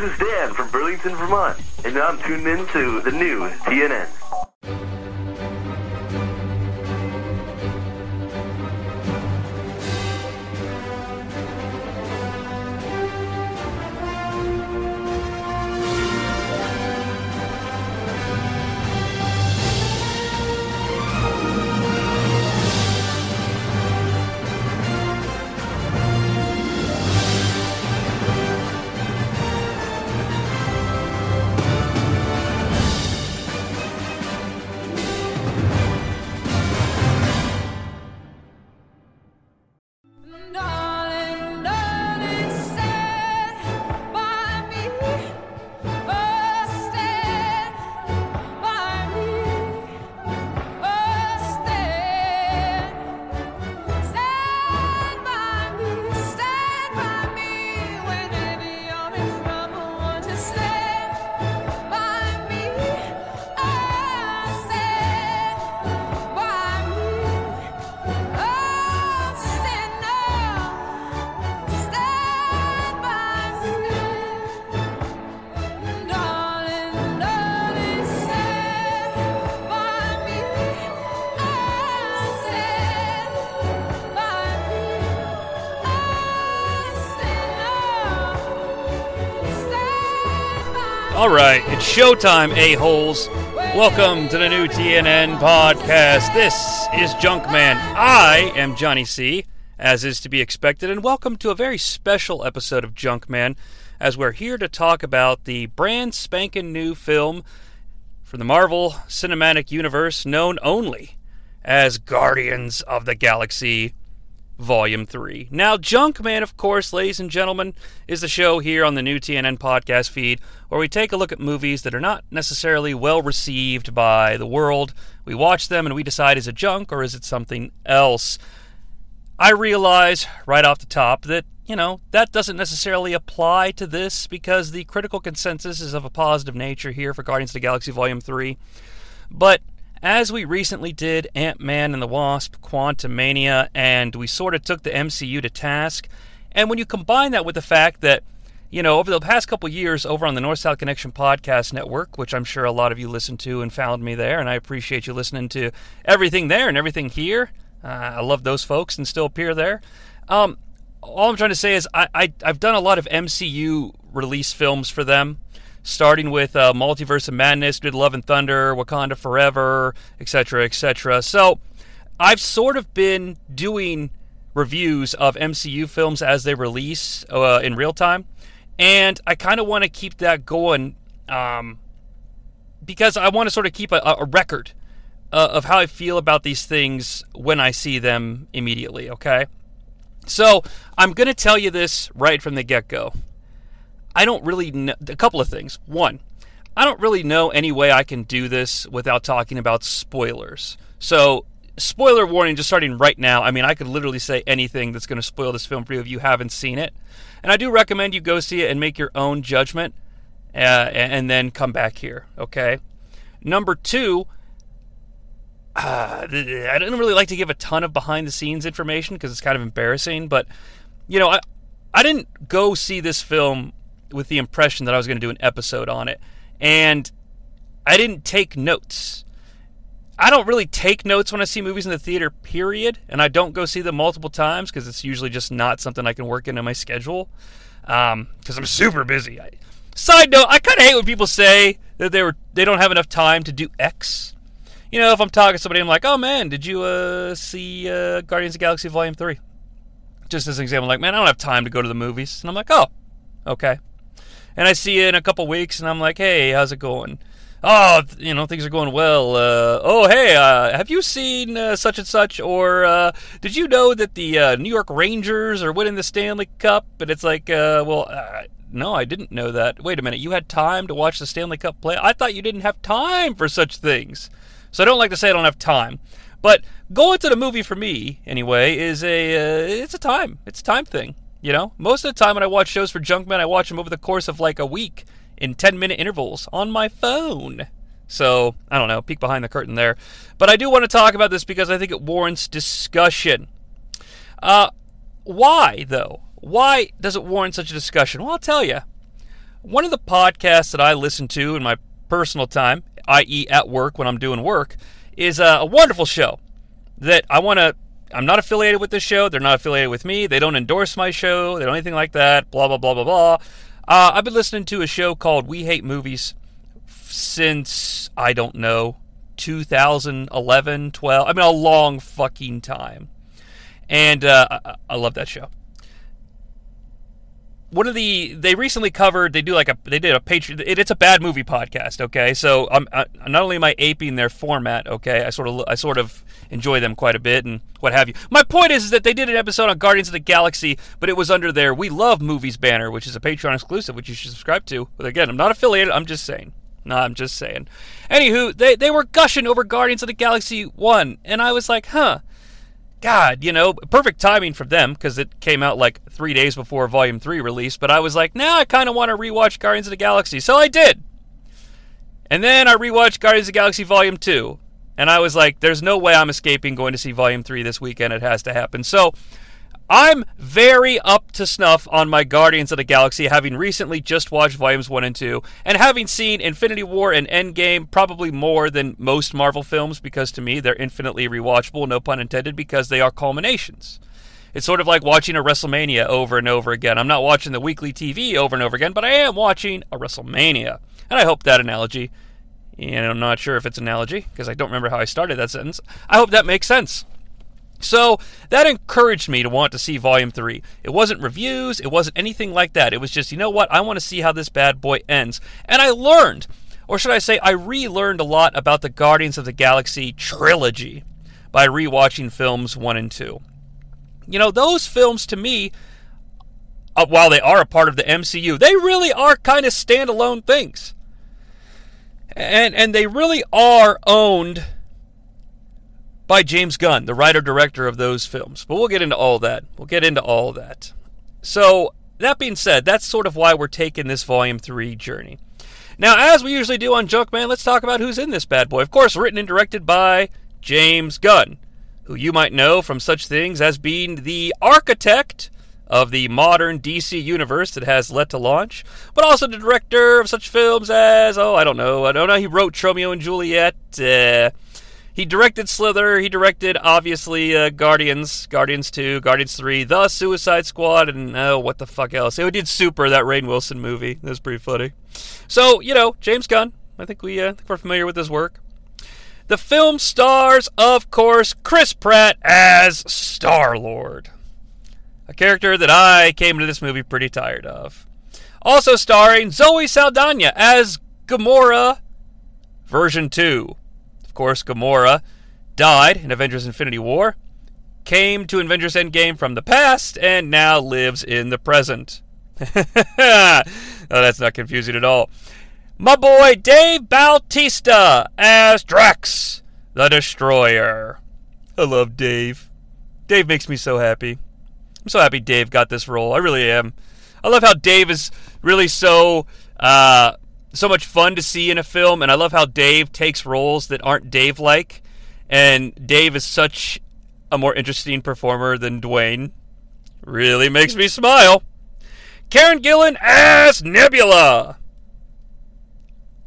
This is Dan from Burlington, Vermont, and I'm tuned in to the new TNN. It's showtime, a-holes. Welcome to the new TNN podcast. This is Junkman. I am Jonnie Sea, as is to be expected, and welcome to a very special episode of Junkman, as we're here to talk about the brand spanking new film from the Marvel Cinematic Universe known only as Guardians of the Galaxy Volume 3. Now, Junkman, of course, ladies and gentlemen, is the show here on the new TNN podcast feed where we take a look at movies that are not necessarily well received by the world. We watch them and we decide is it junk or is it something else. I realize right off the top that, you know, that doesn't necessarily apply to this because the critical consensus is of a positive nature here for Guardians of the Galaxy Volume 3. But as we recently did Ant Man and the Wasp, Quantumania, and we sort of took the MCU to task, and when you combine that with the fact that, you know, over the past couple years over on the North South Connection Podcast Network, which I'm sure a lot of you listened to and found me there, and I appreciate you listening to everything there and everything here. Uh, I love those folks and still appear there. Um, all I'm trying to say is I, I, I've done a lot of MCU release films for them starting with uh, Multiverse of Madness, did Love and Thunder, Wakanda Forever, etc., etc. So I've sort of been doing reviews of MCU films as they release uh, in real time, and I kind of want to keep that going um, because I want to sort of keep a, a record uh, of how I feel about these things when I see them immediately. Okay. So I'm going to tell you this right from the get go. I don't really know a couple of things. One, I don't really know any way I can do this without talking about spoilers. So, spoiler warning just starting right now. I mean, I could literally say anything that's going to spoil this film for you if you haven't seen it. And I do recommend you go see it and make your own judgment uh, and then come back here, okay? Number two, uh, I didn't really like to give a ton of behind the scenes information because it's kind of embarrassing, but you know, I I didn't go see this film with the impression that I was going to do an episode on it, and I didn't take notes. I don't really take notes when I see movies in the theater, period, and I don't go see them multiple times because it's usually just not something I can work into my schedule because um, I'm super busy. I, side note: I kind of hate when people say that they were they don't have enough time to do X. You know, if I'm talking to somebody, I'm like, "Oh man, did you uh, see uh, Guardians of Galaxy Volume 3? Just as an example, like, man, I don't have time to go to the movies, and I'm like, "Oh, okay." And I see you in a couple weeks, and I'm like, "Hey, how's it going?" Oh, you know, things are going well. Uh, oh, hey, uh, have you seen uh, such and such? Or uh, did you know that the uh, New York Rangers are winning the Stanley Cup? And it's like, uh, well, no, I didn't know that. Wait a minute, you had time to watch the Stanley Cup play? I thought you didn't have time for such things. So I don't like to say I don't have time. But going to the movie for me, anyway, is a uh, it's a time. It's a time thing. You know, most of the time when I watch shows for Junkman, I watch them over the course of like a week in 10 minute intervals on my phone. So, I don't know, peek behind the curtain there. But I do want to talk about this because I think it warrants discussion. Uh, why, though? Why does it warrant such a discussion? Well, I'll tell you. One of the podcasts that I listen to in my personal time, i.e., at work when I'm doing work, is a, a wonderful show that I want to. I'm not affiliated with this show. They're not affiliated with me. They don't endorse my show. They don't anything like that. Blah blah blah blah blah. Uh, I've been listening to a show called We Hate Movies since I don't know 2011, 12. I mean, a long fucking time, and uh, I, I love that show one of the they recently covered they do like a they did a patreon it, it's a bad movie podcast okay? So i'm I, not only am i aping their format okay i sort of i sort of enjoy them quite a bit and what have you. My point is, is that they did an episode on guardians of the galaxy but it was under their we love movies banner which is a patreon exclusive which you should subscribe to. But again i'm not affiliated i'm just saying. No i'm just saying. Anywho they, they were gushing over guardians of the galaxy 1 and i was like huh God, you know, perfect timing for them because it came out like three days before Volume 3 release. But I was like, now I kind of want to rewatch Guardians of the Galaxy. So I did. And then I rewatched Guardians of the Galaxy Volume 2. And I was like, there's no way I'm escaping going to see Volume 3 this weekend. It has to happen. So I'm very up to snuff on my Guardians of the Galaxy, having recently just watched Volumes 1 and 2, and having seen Infinity War and Endgame probably more than most Marvel films because to me they're infinitely rewatchable, no pun intended, because they are culminations. It's sort of like watching a WrestleMania over and over again. I'm not watching the weekly TV over and over again, but I am watching a WrestleMania. And I hope that analogy, and I'm not sure if it's an analogy because I don't remember how I started that sentence. I hope that makes sense. So that encouraged me to want to see Volume 3. It wasn't reviews, it wasn't anything like that. It was just, you know what, I want to see how this bad boy ends. And I learned, or should I say, I relearned a lot about the Guardians of the Galaxy trilogy by rewatching films 1 and 2. You know, those films to me, uh, while they are a part of the MCU, they really are kind of standalone things. And, and they really are owned by James Gunn, the writer director of those films. But we'll get into all that. We'll get into all that. So, that being said, that's sort of why we're taking this Volume 3 journey. Now, as we usually do on Junkman, let's talk about who's in this bad boy. Of course, written and directed by James Gunn, who you might know from such things as being the architect of the modern DC universe that has led to launch, but also the director of such films as, oh, I don't know, I don't know, he wrote Tromeo and Juliet, uh, he directed Slither. He directed, obviously, uh, Guardians, Guardians 2, Guardians 3, The Suicide Squad, and oh, what the fuck else? He did Super, that Rainn Wilson movie. That was pretty funny. So, you know, James Gunn. I think we uh, I think we're familiar with his work. The film stars, of course, Chris Pratt as Star Lord, a character that I came to this movie pretty tired of. Also starring Zoe Saldana as Gamora, version 2 course, Gamora died in Avengers Infinity War, came to Avengers Endgame from the past, and now lives in the present. oh, that's not confusing at all. My boy Dave Bautista as Drax, the Destroyer. I love Dave. Dave makes me so happy. I'm so happy Dave got this role. I really am. I love how Dave is really so uh, so much fun to see in a film, and I love how Dave takes roles that aren't Dave like. And Dave is such a more interesting performer than Dwayne. Really makes me smile. Karen Gillan as Nebula.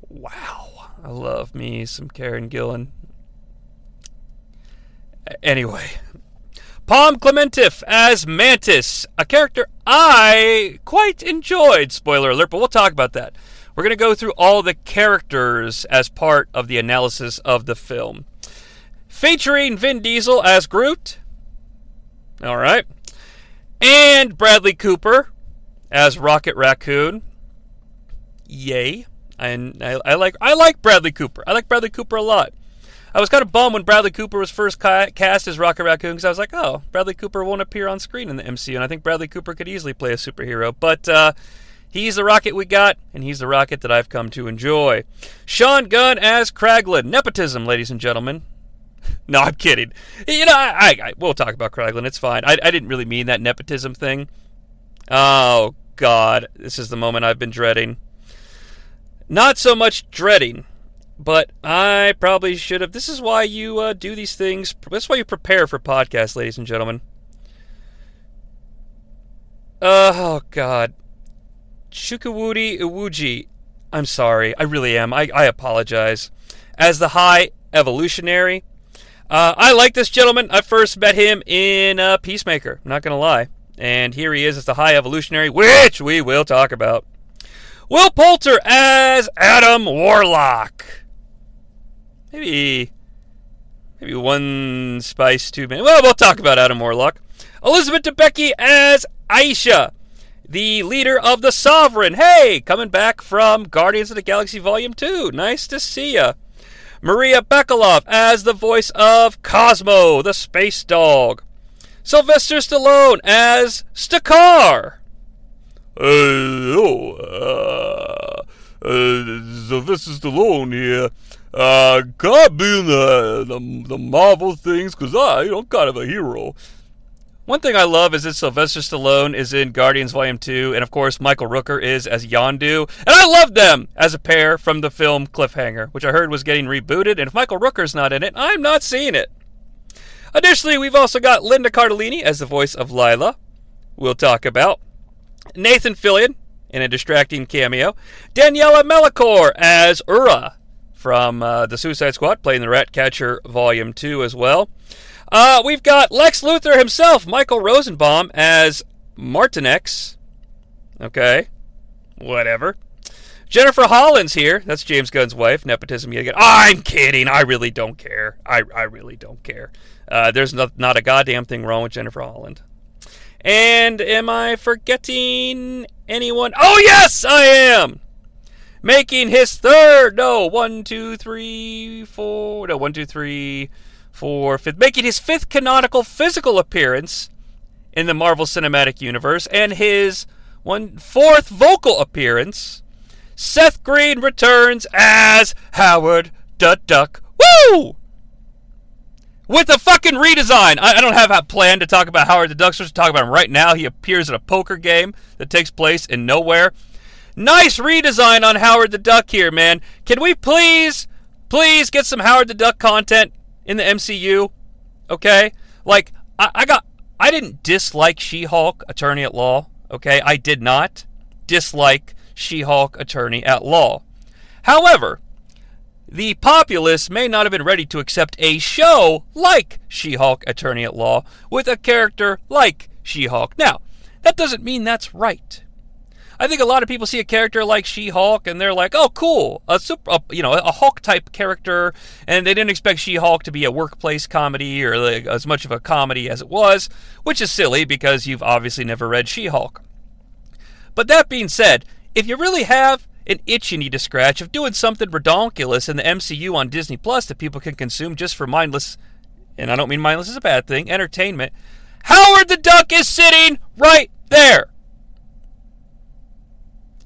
Wow. I love me some Karen Gillan. Anyway, Pom Klementieff as Mantis, a character I quite enjoyed. Spoiler alert, but we'll talk about that. We're going to go through all the characters as part of the analysis of the film. Featuring Vin Diesel as Groot. All right. And Bradley Cooper as Rocket Raccoon. Yay. And I, I, like I like Bradley Cooper. I like Bradley Cooper a lot. I was kind of bummed when Bradley Cooper was first cast as Rocket Raccoon because I was like, oh, Bradley Cooper won't appear on screen in the MCU, and I think Bradley Cooper could easily play a superhero. But uh, He's the rocket we got, and he's the rocket that I've come to enjoy. Sean Gunn as Kraglin. Nepotism, ladies and gentlemen. no, I'm kidding. You know, I, I, I we'll talk about Kraglin. It's fine. I, I didn't really mean that nepotism thing. Oh, God. This is the moment I've been dreading. Not so much dreading, but I probably should have. This is why you uh, do these things. That's why you prepare for podcasts, ladies and gentlemen. Oh, God. Chukawudi Iwuji. I'm sorry, I really am. I, I apologize. As the High Evolutionary. Uh, I like this gentleman. I first met him in uh, Peacemaker, not going to lie. And here he is as the High Evolutionary, which we will talk about. Will Poulter as Adam Warlock. Maybe, maybe one spice too many. Well, we'll talk about Adam Warlock. Elizabeth Debicki as Ayesha, the leader of the Sovereign. Hey, coming back from Guardians of the Galaxy Volume 2. Nice to see ya. Maria Bakalov as the voice of Cosmo, the space dog. Sylvester Stallone as Stakar. Hello, uh, uh, Sylvester Stallone here. Uh, can I be in the, the, the Marvel things? Because I, I'm kind of a hero. One thing I love is that Sylvester Stallone is in Guardians Volume 2, and of course, Michael Rooker is as Yondu. And I love them as a pair from the film Cliffhanger, which I heard was getting rebooted, and if Michael Rooker's not in it, I'm not seeing it. Additionally, we've also got Linda Cardellini as the voice of Lylla. We'll talk about Nathan Fillion in a distracting cameo. Daniela Melchior as Ura from uh, the Suicide Squad, playing the Ratcatcher Volume 2 as well. Uh, we've got Lex Luthor himself, Michael Rosenbaum, as Martinex. Okay. Whatever. Jennifer Hollins here. That's James Gunn's wife. Nepotism yet again. I'm kidding. I really don't care. I, I really don't care. Uh, there's not, not a goddamn thing wrong with Jennifer Holland. And am I forgetting anyone? Oh, yes, I am! Making his third, no, one, two, three, four, no, one, two, three, four, fifth, making his fifth canonical physical appearance in the Marvel Cinematic Universe and his one fourth vocal appearance. Seth Green returns as Howard the Duck. Woo! With a fucking redesign. I, I don't have a plan to talk about Howard the Duck. So to talk about him right now. He appears in a poker game that takes place in nowhere. Nice redesign on Howard the Duck here, man. Can we please, please get some Howard the Duck content in the MCU? Okay? Like, I, I got, I didn't dislike She Hulk, Attorney at Law. Okay? I did not dislike She Hulk, Attorney at Law. However, the populace may not have been ready to accept a show like She Hulk, Attorney at Law, with a character like She Hulk. Now, that doesn't mean that's right. I think a lot of people see a character like She-Hulk and they're like, "Oh, cool, a super, a, you know, a Hulk type character," and they didn't expect She-Hulk to be a workplace comedy or like, as much of a comedy as it was, which is silly because you've obviously never read She-Hulk. But that being said, if you really have an itch you need to scratch of doing something redonkulous in the MCU on Disney Plus that people can consume just for mindless, and I don't mean mindless is a bad thing, entertainment, Howard the Duck is sitting right there.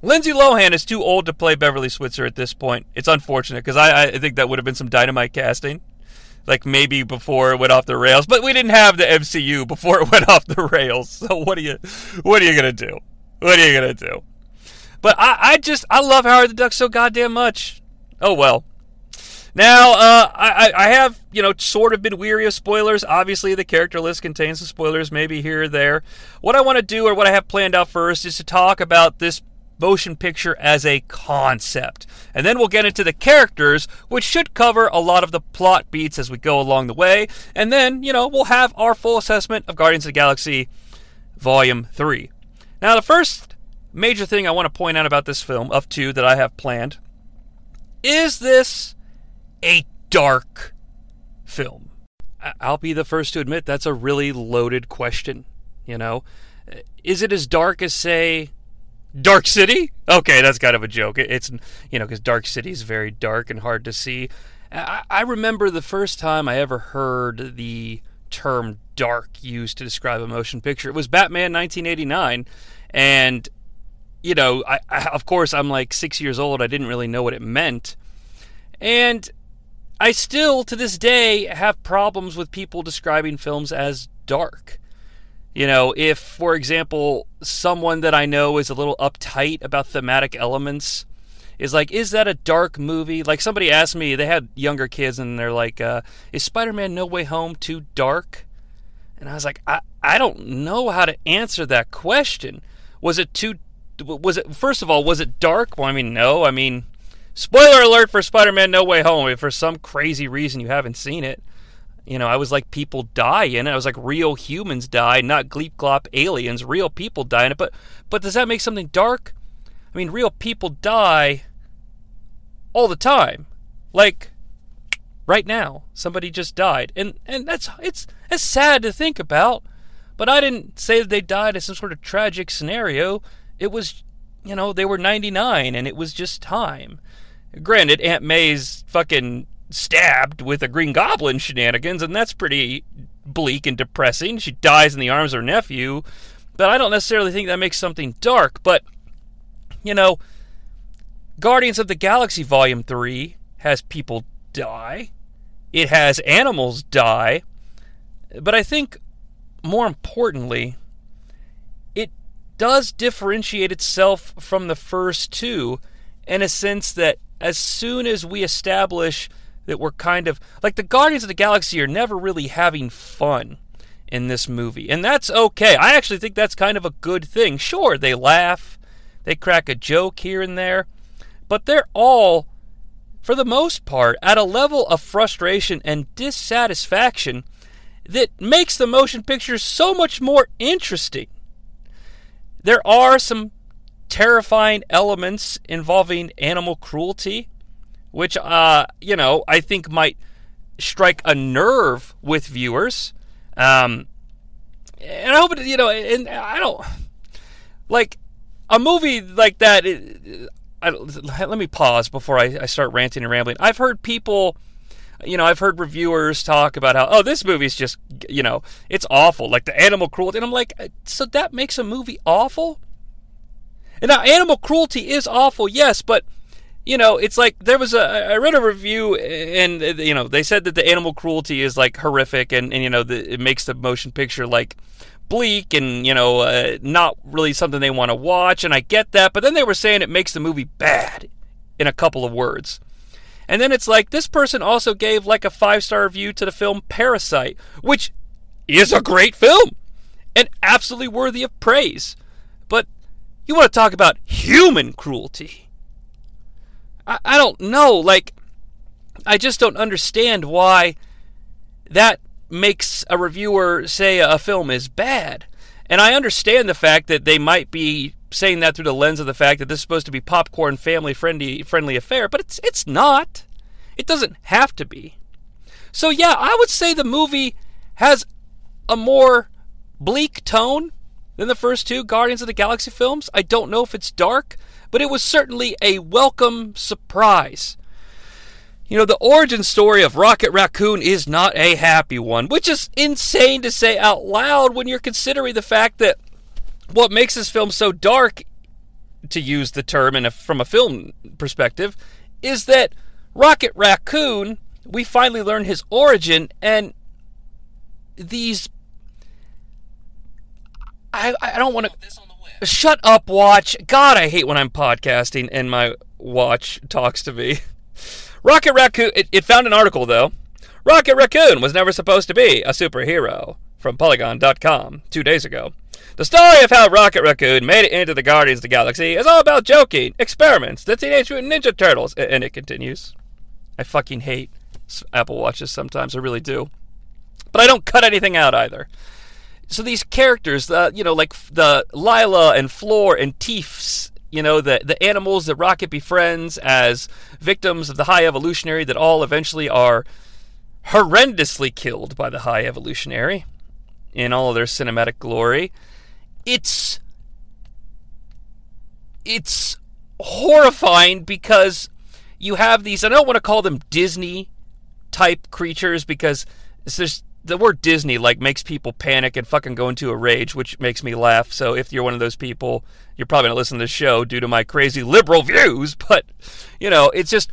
Lindsay Lohan is too old to play Beverly Switzer at this point. It's unfortunate because I, I think that would have been some dynamite casting. Like maybe before it went off the rails, but we didn't have the MCU before it went off the rails. So what are you, what are you gonna do? What are you gonna do? But I, I just I love Howard the Duck so goddamn much. Oh well. Now, uh, I, I have, you know, sort of been weary of spoilers. Obviously, the character list contains some spoilers, maybe here or there. What I want to do, or what I have planned out first, is to talk about this motion picture as a concept. And then we'll get into the characters, which should cover a lot of the plot beats as we go along the way. And then, you know, we'll have our full assessment of Guardians of the Galaxy Volume 3. Now, the first major thing I want to point out about this film, of two that I have planned, is this a dark film? I'll be the first to admit that's a really loaded question. You know, uh, is it as dark as, say, Dark City? Okay, that's kind of a joke. It's, you know, because Dark City is very dark and hard to see. I, remember the first time I ever heard the term dark used to describe a motion picture. It was Batman 1989. And, you know, I, I, of course, I'm like six years old. I didn't really know what it meant. And I still, to this day, have problems with people describing films as dark. You know, if, for example, someone that I know is a little uptight about thematic elements, is like, is that a dark movie? Like somebody asked me, they had younger kids, and they're like, uh, is Spider Man No Way Home too dark? And I was like, I, I don't know how to answer that question. Was it too was it first of all was it dark? Well, I mean, no. I mean, spoiler alert for Spider-Man: No Way Home. If for some crazy reason you haven't seen it, you know, I was like people die in it. I was like real humans die, not gleep glop aliens. Real people die in it. But but does that make something dark? I mean, real people die all the time. Like right now, somebody just died, and and that's it's it's sad to think about. But I didn't say that they died in some sort of tragic scenario. It was, you know, they were 99, and it was just time. Granted, Aunt May's fucking stabbed with a Green Goblin shenanigans, and that's pretty bleak and depressing. She dies in the arms of her nephew, but I don't necessarily think that makes something dark. But, you know, Guardians of the Galaxy Volume 3 has people die, it has animals die, but I think more importantly, it does differentiate itself from the first two in a sense that as soon as we establish that we're kind of like the Guardians of the Galaxy are never really having fun in this movie. And that's okay. I actually think that's kind of a good thing. Sure, they laugh, they crack a joke here and there, but they're all, for the most part, at a level of frustration and dissatisfaction that makes the motion picture so much more interesting. There are some terrifying elements involving animal cruelty, which, uh, you know, I think might strike a nerve with viewers. Um, and I hope it, you know, and I don't like a movie like that. It, I, let me pause before I, I start ranting and rambling. I've heard people, you know, I've heard reviewers talk about how, oh, this movie's just, you know, it's awful, like the animal cruelty. And I'm like, so that makes a movie awful? And now, animal cruelty is awful, yes, but you know, it's like there was a I read a review and you know they said that the animal cruelty is like horrific and and you know the, it makes the motion picture like bleak and you know uh, not really something they want to watch and I get that, but then they were saying it makes the movie bad in a couple of words. And then it's like this person also gave like a five star review to the film Parasite, which is a great film and absolutely worthy of praise. But you want to talk about human cruelty? I, I don't know. Like, I just don't understand why that makes a reviewer say a film is bad. And I understand the fact that they might be saying that through the lens of the fact that this is supposed to be popcorn family friendly friendly affair, but it's it's not. It doesn't have to be. So yeah, I would say the movie has a more bleak tone than the first two Guardians of the Galaxy films. I don't know if it's dark, but it was certainly a welcome surprise. You know, the origin story of Rocket Raccoon is not a happy one, which is insane to say out loud when you're considering the fact that what makes this film so dark, to use the term in a, from a film perspective, is that Rocket Raccoon, we finally learn his origin, and these. I, I don't want to. Shut up, watch. God, I hate when I'm podcasting and my watch talks to me. Rocket Raccoon. It, it found an article, though. Rocket Raccoon was never supposed to be a superhero from Polygon.com two days ago. The story of how Rocket Raccoon made it into the Guardians of the Galaxy is all about joking, experiments, the Teenage Mutant Ninja Turtles, and it continues. I fucking hate Apple Watches sometimes, I really do. But I don't cut anything out either. So these characters, the you know, like the Lylla and Floor and Teefs, you know, the the animals that Rocket befriends as victims of the High Evolutionary that all eventually are horrendously killed by the High Evolutionary in all of their cinematic glory. It's it's horrifying because you have these I don't want to call them Disney type creatures because just the word Disney like makes people panic and fucking go into a rage, which makes me laugh. So if you're one of those people, you're probably not listening to this show due to my crazy liberal views. But you know, it's just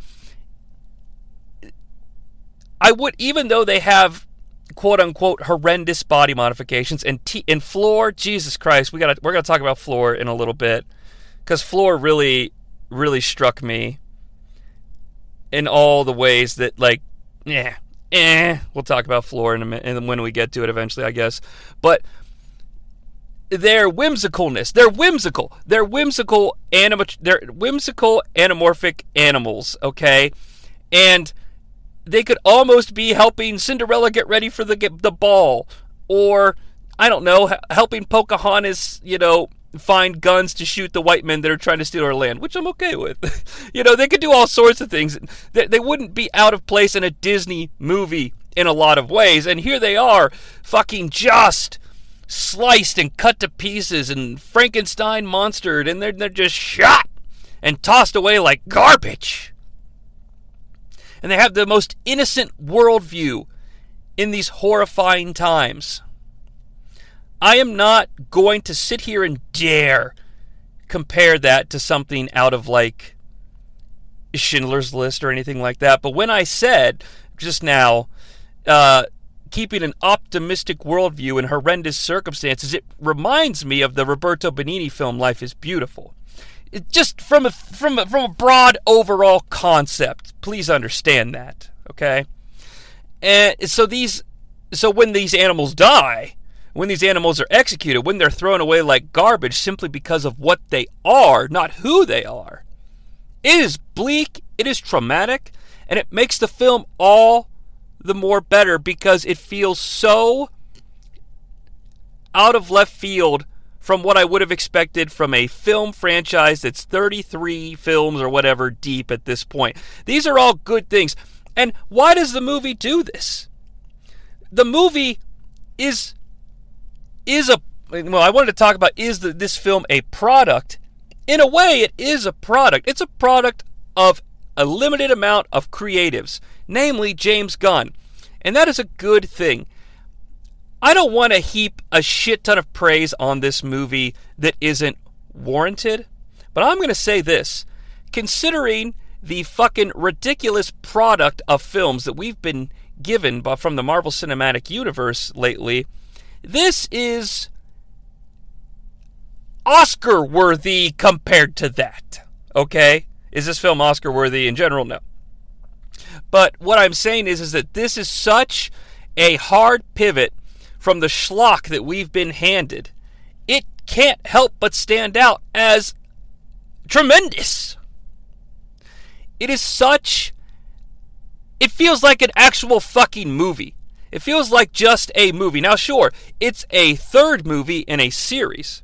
I would even though they have quote unquote horrendous body modifications and T- and Floor, Jesus Christ, we got we're gonna talk about Floor in a little bit because Floor really really struck me in all the ways that like yeah eh we'll talk about Floor in a minute and when we get to it eventually I guess but their whimsicalness. They're whimsical. They're whimsical anima- they're whimsical anamorphic animals, okay? And they could almost be helping Cinderella get ready for the the ball or I don't know, helping Pocahontas, you know, find guns to shoot the white men that are trying to steal our land, which I'm okay with. you know, they could do all sorts of things. They, they wouldn't be out of place in a Disney movie in a lot of ways. And here they are, fucking just sliced and cut to pieces and Frankenstein monstered, and they're, they're just shot and tossed away like garbage. And they have the most innocent worldview in these horrifying times. I am not going to sit here and dare compare that to something out of like Schindler's List or anything like that. But when I said just now, uh, keeping an optimistic worldview in horrendous circumstances, it reminds me of the Roberto Benigni film Life is Beautiful. It just from a from a, from a broad overall concept. Please understand that, okay? And so these so when these animals die, when these animals are executed, when they're thrown away like garbage simply because of what they are, not who they are, it is bleak, it is traumatic, and it makes the film all the more better because it feels so out of left field from what I would have expected from a film franchise that's 33 films or whatever deep at this point. These are all good things. And why does the movie do this? The movie is is a well, I wanted to talk about is the, this film a product? In a way, it is a product. It's a product of a limited amount of creatives, namely James Gunn. And that is a good thing. I don't want to heap a shit ton of praise on this movie that isn't warranted, but I'm going to say this. Considering the fucking ridiculous product of films that we've been given by, from the Marvel Cinematic Universe lately, this is Oscar worthy compared to that. Okay? Is this film Oscar worthy in general? No. But what I'm saying is, is that this is such a hard pivot from the schlock that we've been handed. It can't help but stand out as tremendous. It is such. It feels like an actual fucking movie. It feels like just a movie. Now, sure, it's a third movie in a series.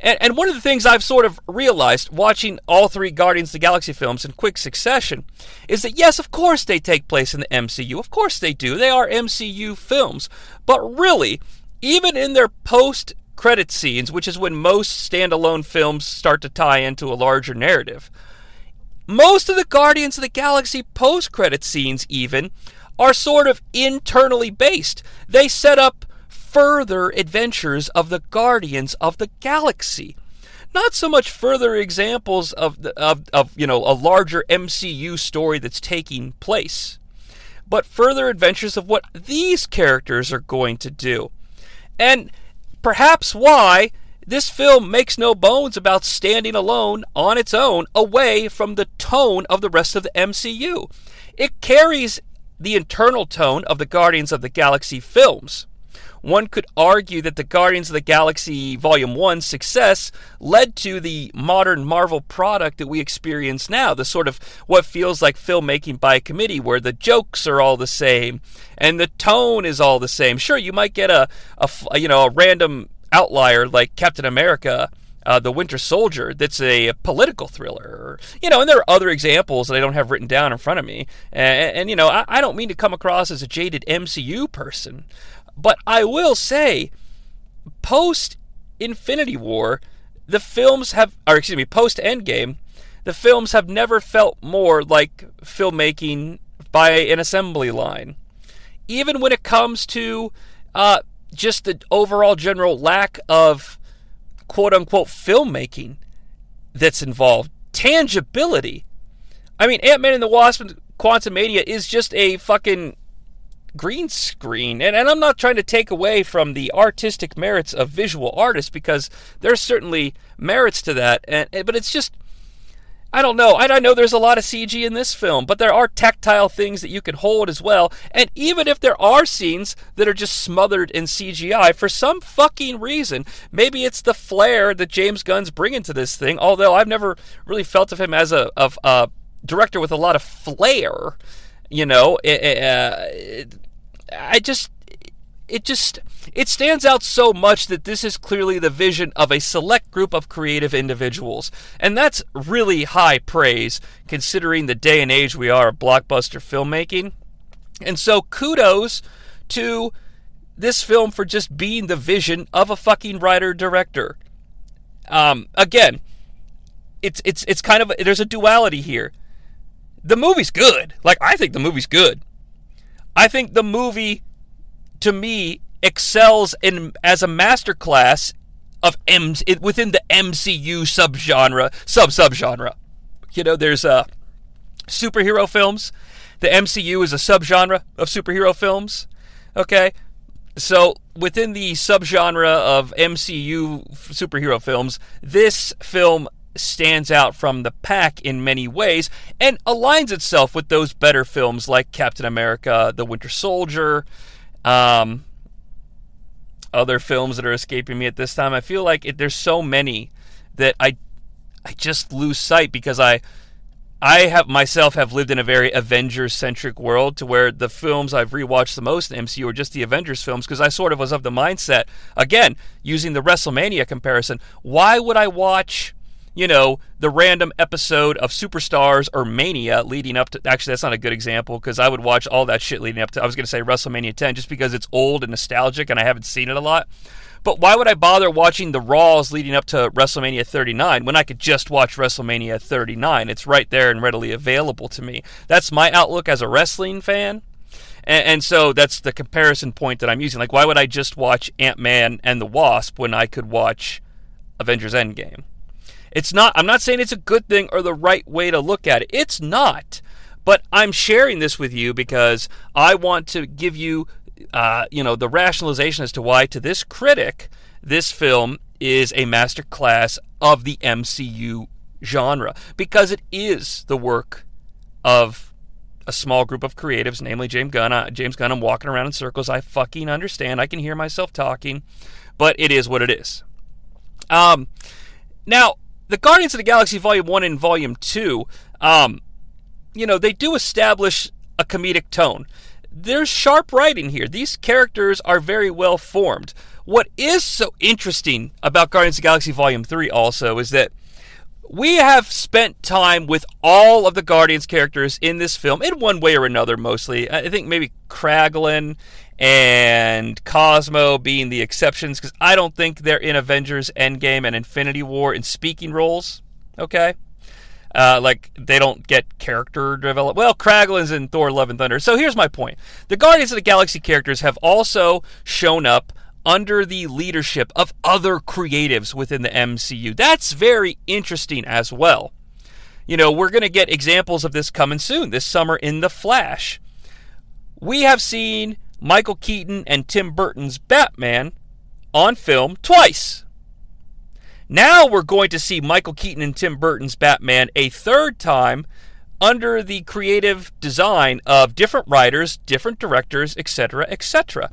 And, and one of the things I've sort of realized watching all three Guardians of the Galaxy films in quick succession is that, yes, of course they take place in the MCU. Of course they do. They are MCU films. But really, even in their post credit scenes, which is when most standalone films start to tie into a larger narrative, most of the Guardians of the Galaxy post credit scenes, even, are sort of internally based. They set up further adventures of the Guardians of the Galaxy. Not so much further examples of, the, of, of you know a larger MCU story that's taking place, but further adventures of what these characters are going to do. And perhaps why this film makes no bones about standing alone on its own away from the tone of the rest of the MCU. It carries the internal tone of the Guardians of the Galaxy films. One could argue that the Guardians of the Galaxy Volume 1 success led to the modern Marvel product that we experience now, the sort of what feels like filmmaking by committee, where the jokes are all the same and the tone is all the same. Sure, you might get a, a you know a random outlier like Captain America uh, The Winter Soldier that's a political thriller. You know, and there are other examples that I don't have written down in front of me. And, and you know, I, I don't mean to come across as a jaded MCU person, but I will say, post Infinity War, the films have, or excuse me, post Endgame, the films have never felt more like filmmaking by an assembly line. Even when it comes to uh, just the overall general lack of quote unquote filmmaking that's involved, tangibility. I mean, Ant Man and the Wasp and Quantumania is just a fucking green screen. And, and I'm not trying to take away from the artistic merits of visual artists because there's certainly merits to that. And, but it's just, I don't know. I, know there's a lot of CG in this film, but there are tactile things that you can hold as well. And even if there are scenes that are just smothered in CGI, for some fucking reason, maybe it's the flair that James Gunn's bringing to this thing. Although I've never really felt of him as a of a director with a lot of flair. You know, it, it, uh, it, I just it just it stands out so much that this is clearly the vision of a select group of creative individuals. And that's really high praise considering the day and age we are of blockbuster filmmaking. And so kudos to this film for just being the vision of a fucking writer director. Um, again it's it's it's kind of there's a duality here. The movie's good. Like i think the movie's good. I think the movie to me excels in as a masterclass of M within the MCU subgenre sub subgenre. You know, there's uh, superhero films. The MCU is a subgenre of superhero films. Okay, so within the subgenre of MCU superhero films, this film stands out from the pack in many ways and aligns itself with those better films like Captain America, The Winter Soldier, um, other films that are escaping me at this time. I feel like it, there's so many that I I just lose sight because I I have myself have lived in a very Avengers centric world to where the films I've rewatched the most in MCU are just the Avengers films because I sort of was of the mindset again using the WrestleMania comparison. Why would I watch you know, the random episode of Superstars or Mania leading up to. Actually, that's not a good example because I would watch all that shit leading up to. I was going to say WrestleMania 10 just because it's old and nostalgic and I haven't seen it a lot. But why would I bother watching the Raws leading up to WrestleMania 39 when I could just watch WrestleMania 39? It's right there and readily available to me. That's my outlook as a wrestling fan. And, and so that's the comparison point that I'm using. Like, why would I just watch Ant Man and the Wasp when I could watch Avengers Endgame? It's not, I'm not saying it's a good thing or the right way to look at it. It's not. But I'm sharing this with you because I want to give you, uh, you know, the rationalization as to why, to this critic, this film is a masterclass of the MCU genre because it is the work of a small group of creatives, namely James Gunn. James Gunn, I'm walking around in circles. I fucking understand. I can hear myself talking, but it is what it is. Um, now, the Guardians of the Galaxy Volume 1 and Volume 2, um, you know, they do establish a comedic tone. There's sharp writing here. These characters are very well formed. What is so interesting about Guardians of the Galaxy Volume 3 also is that we have spent time with all of the Guardians characters in this film in one way or another, mostly. I think maybe Kraglin and Cosmo being the exceptions because I don't think they're in Avengers Endgame and Infinity War in speaking roles. Okay. Uh, like they don't get character development. Well, Kraglin's in Thor: Love and Thunder. So here's my point: the Guardians of the Galaxy characters have also shown up under the leadership of other creatives within the MCU. That's very interesting as well. You know, we're going to get examples of this coming soon this summer in The Flash. We have seen Michael Keaton and Tim Burton's Batman on film twice. Now we're going to see Michael Keaton and Tim Burton's Batman a third time under the creative design of different writers, different directors, etc., etc.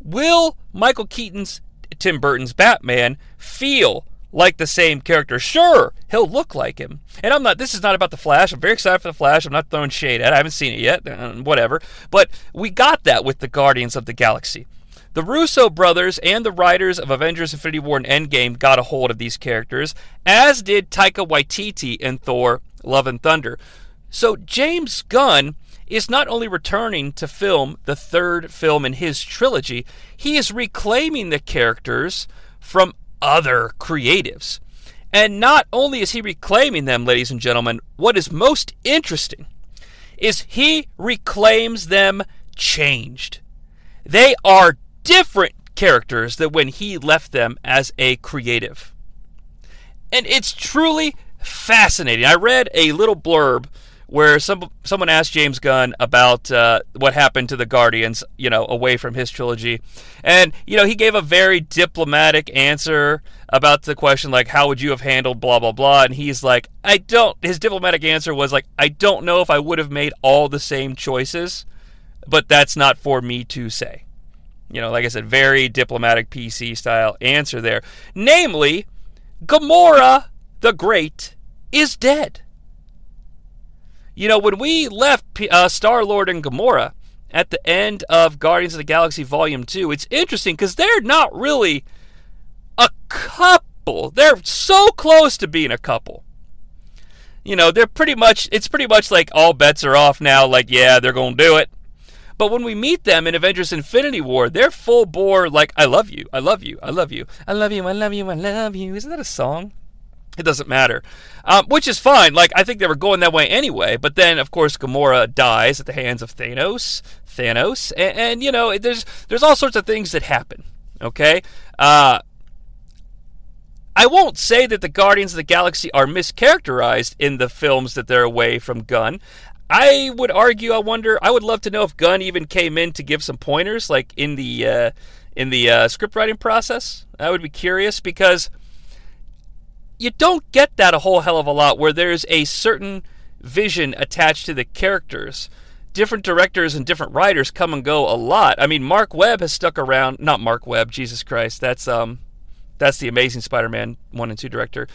Will Michael Keaton's Tim Burton's Batman feel like the same character? Sure, he'll look like him. And I'm not, this is not about The Flash. I'm very excited for The Flash. I'm not throwing shade at it. I haven't seen it yet, uh, whatever. But we got that with the Guardians of the Galaxy. The Russo brothers and the writers of Avengers Infinity War and Endgame got a hold of these characters, as did Taika Waititi in Thor Love and Thunder. So James Gunn is not only returning to film the third film in his trilogy, he is reclaiming the characters from other creatives. And not only is he reclaiming them, ladies and gentlemen, what is most interesting is he reclaims them changed. They are different characters than when he left them as a creative. And it's truly fascinating. I read a little blurb where some someone asked James Gunn about uh, what happened to the Guardians, you know, away from his trilogy, and you know he gave a very diplomatic answer about the question like how would you have handled blah blah blah, and he's like I don't. His diplomatic answer was like I don't know if I would have made all the same choices, but that's not for me to say. You know, like I said, very diplomatic PC style answer there. Namely, Gamora the Great is dead. You know, when we left uh, Star Lord and Gamora at the end of Guardians of the Galaxy Volume 2, it's interesting because they're not really a couple. They're so close to being a couple. You know, they're pretty much, it's pretty much like all bets are off now. Like, yeah, they're going to do it. But when we meet them in Avengers Infinity War, they're full bore, like, I love you, I love you, I love you, I love you, I love you, I love you. Isn't that a song? It doesn't matter. Um, which is fine. Like, I think they were going that way anyway. But then, of course, Gamora dies at the hands of Thanos. Thanos. And, and you know, there's, there's all sorts of things that happen. Okay? Uh, I won't say that the Guardians of the Galaxy are mischaracterized in the films that they're away from Gunn. I would argue. I wonder. I would love to know if Gunn even came in to give some pointers, like in the uh, in the uh, script writing process. I would be curious because you don't get that a whole hell of a lot where there's a certain vision attached to the characters. Different directors and different writers come and go a lot. I mean, Marc Webb has stuck around. Not Marc Webb, Jesus Christ. That's um, that's the Amazing Spider-Man one and two director.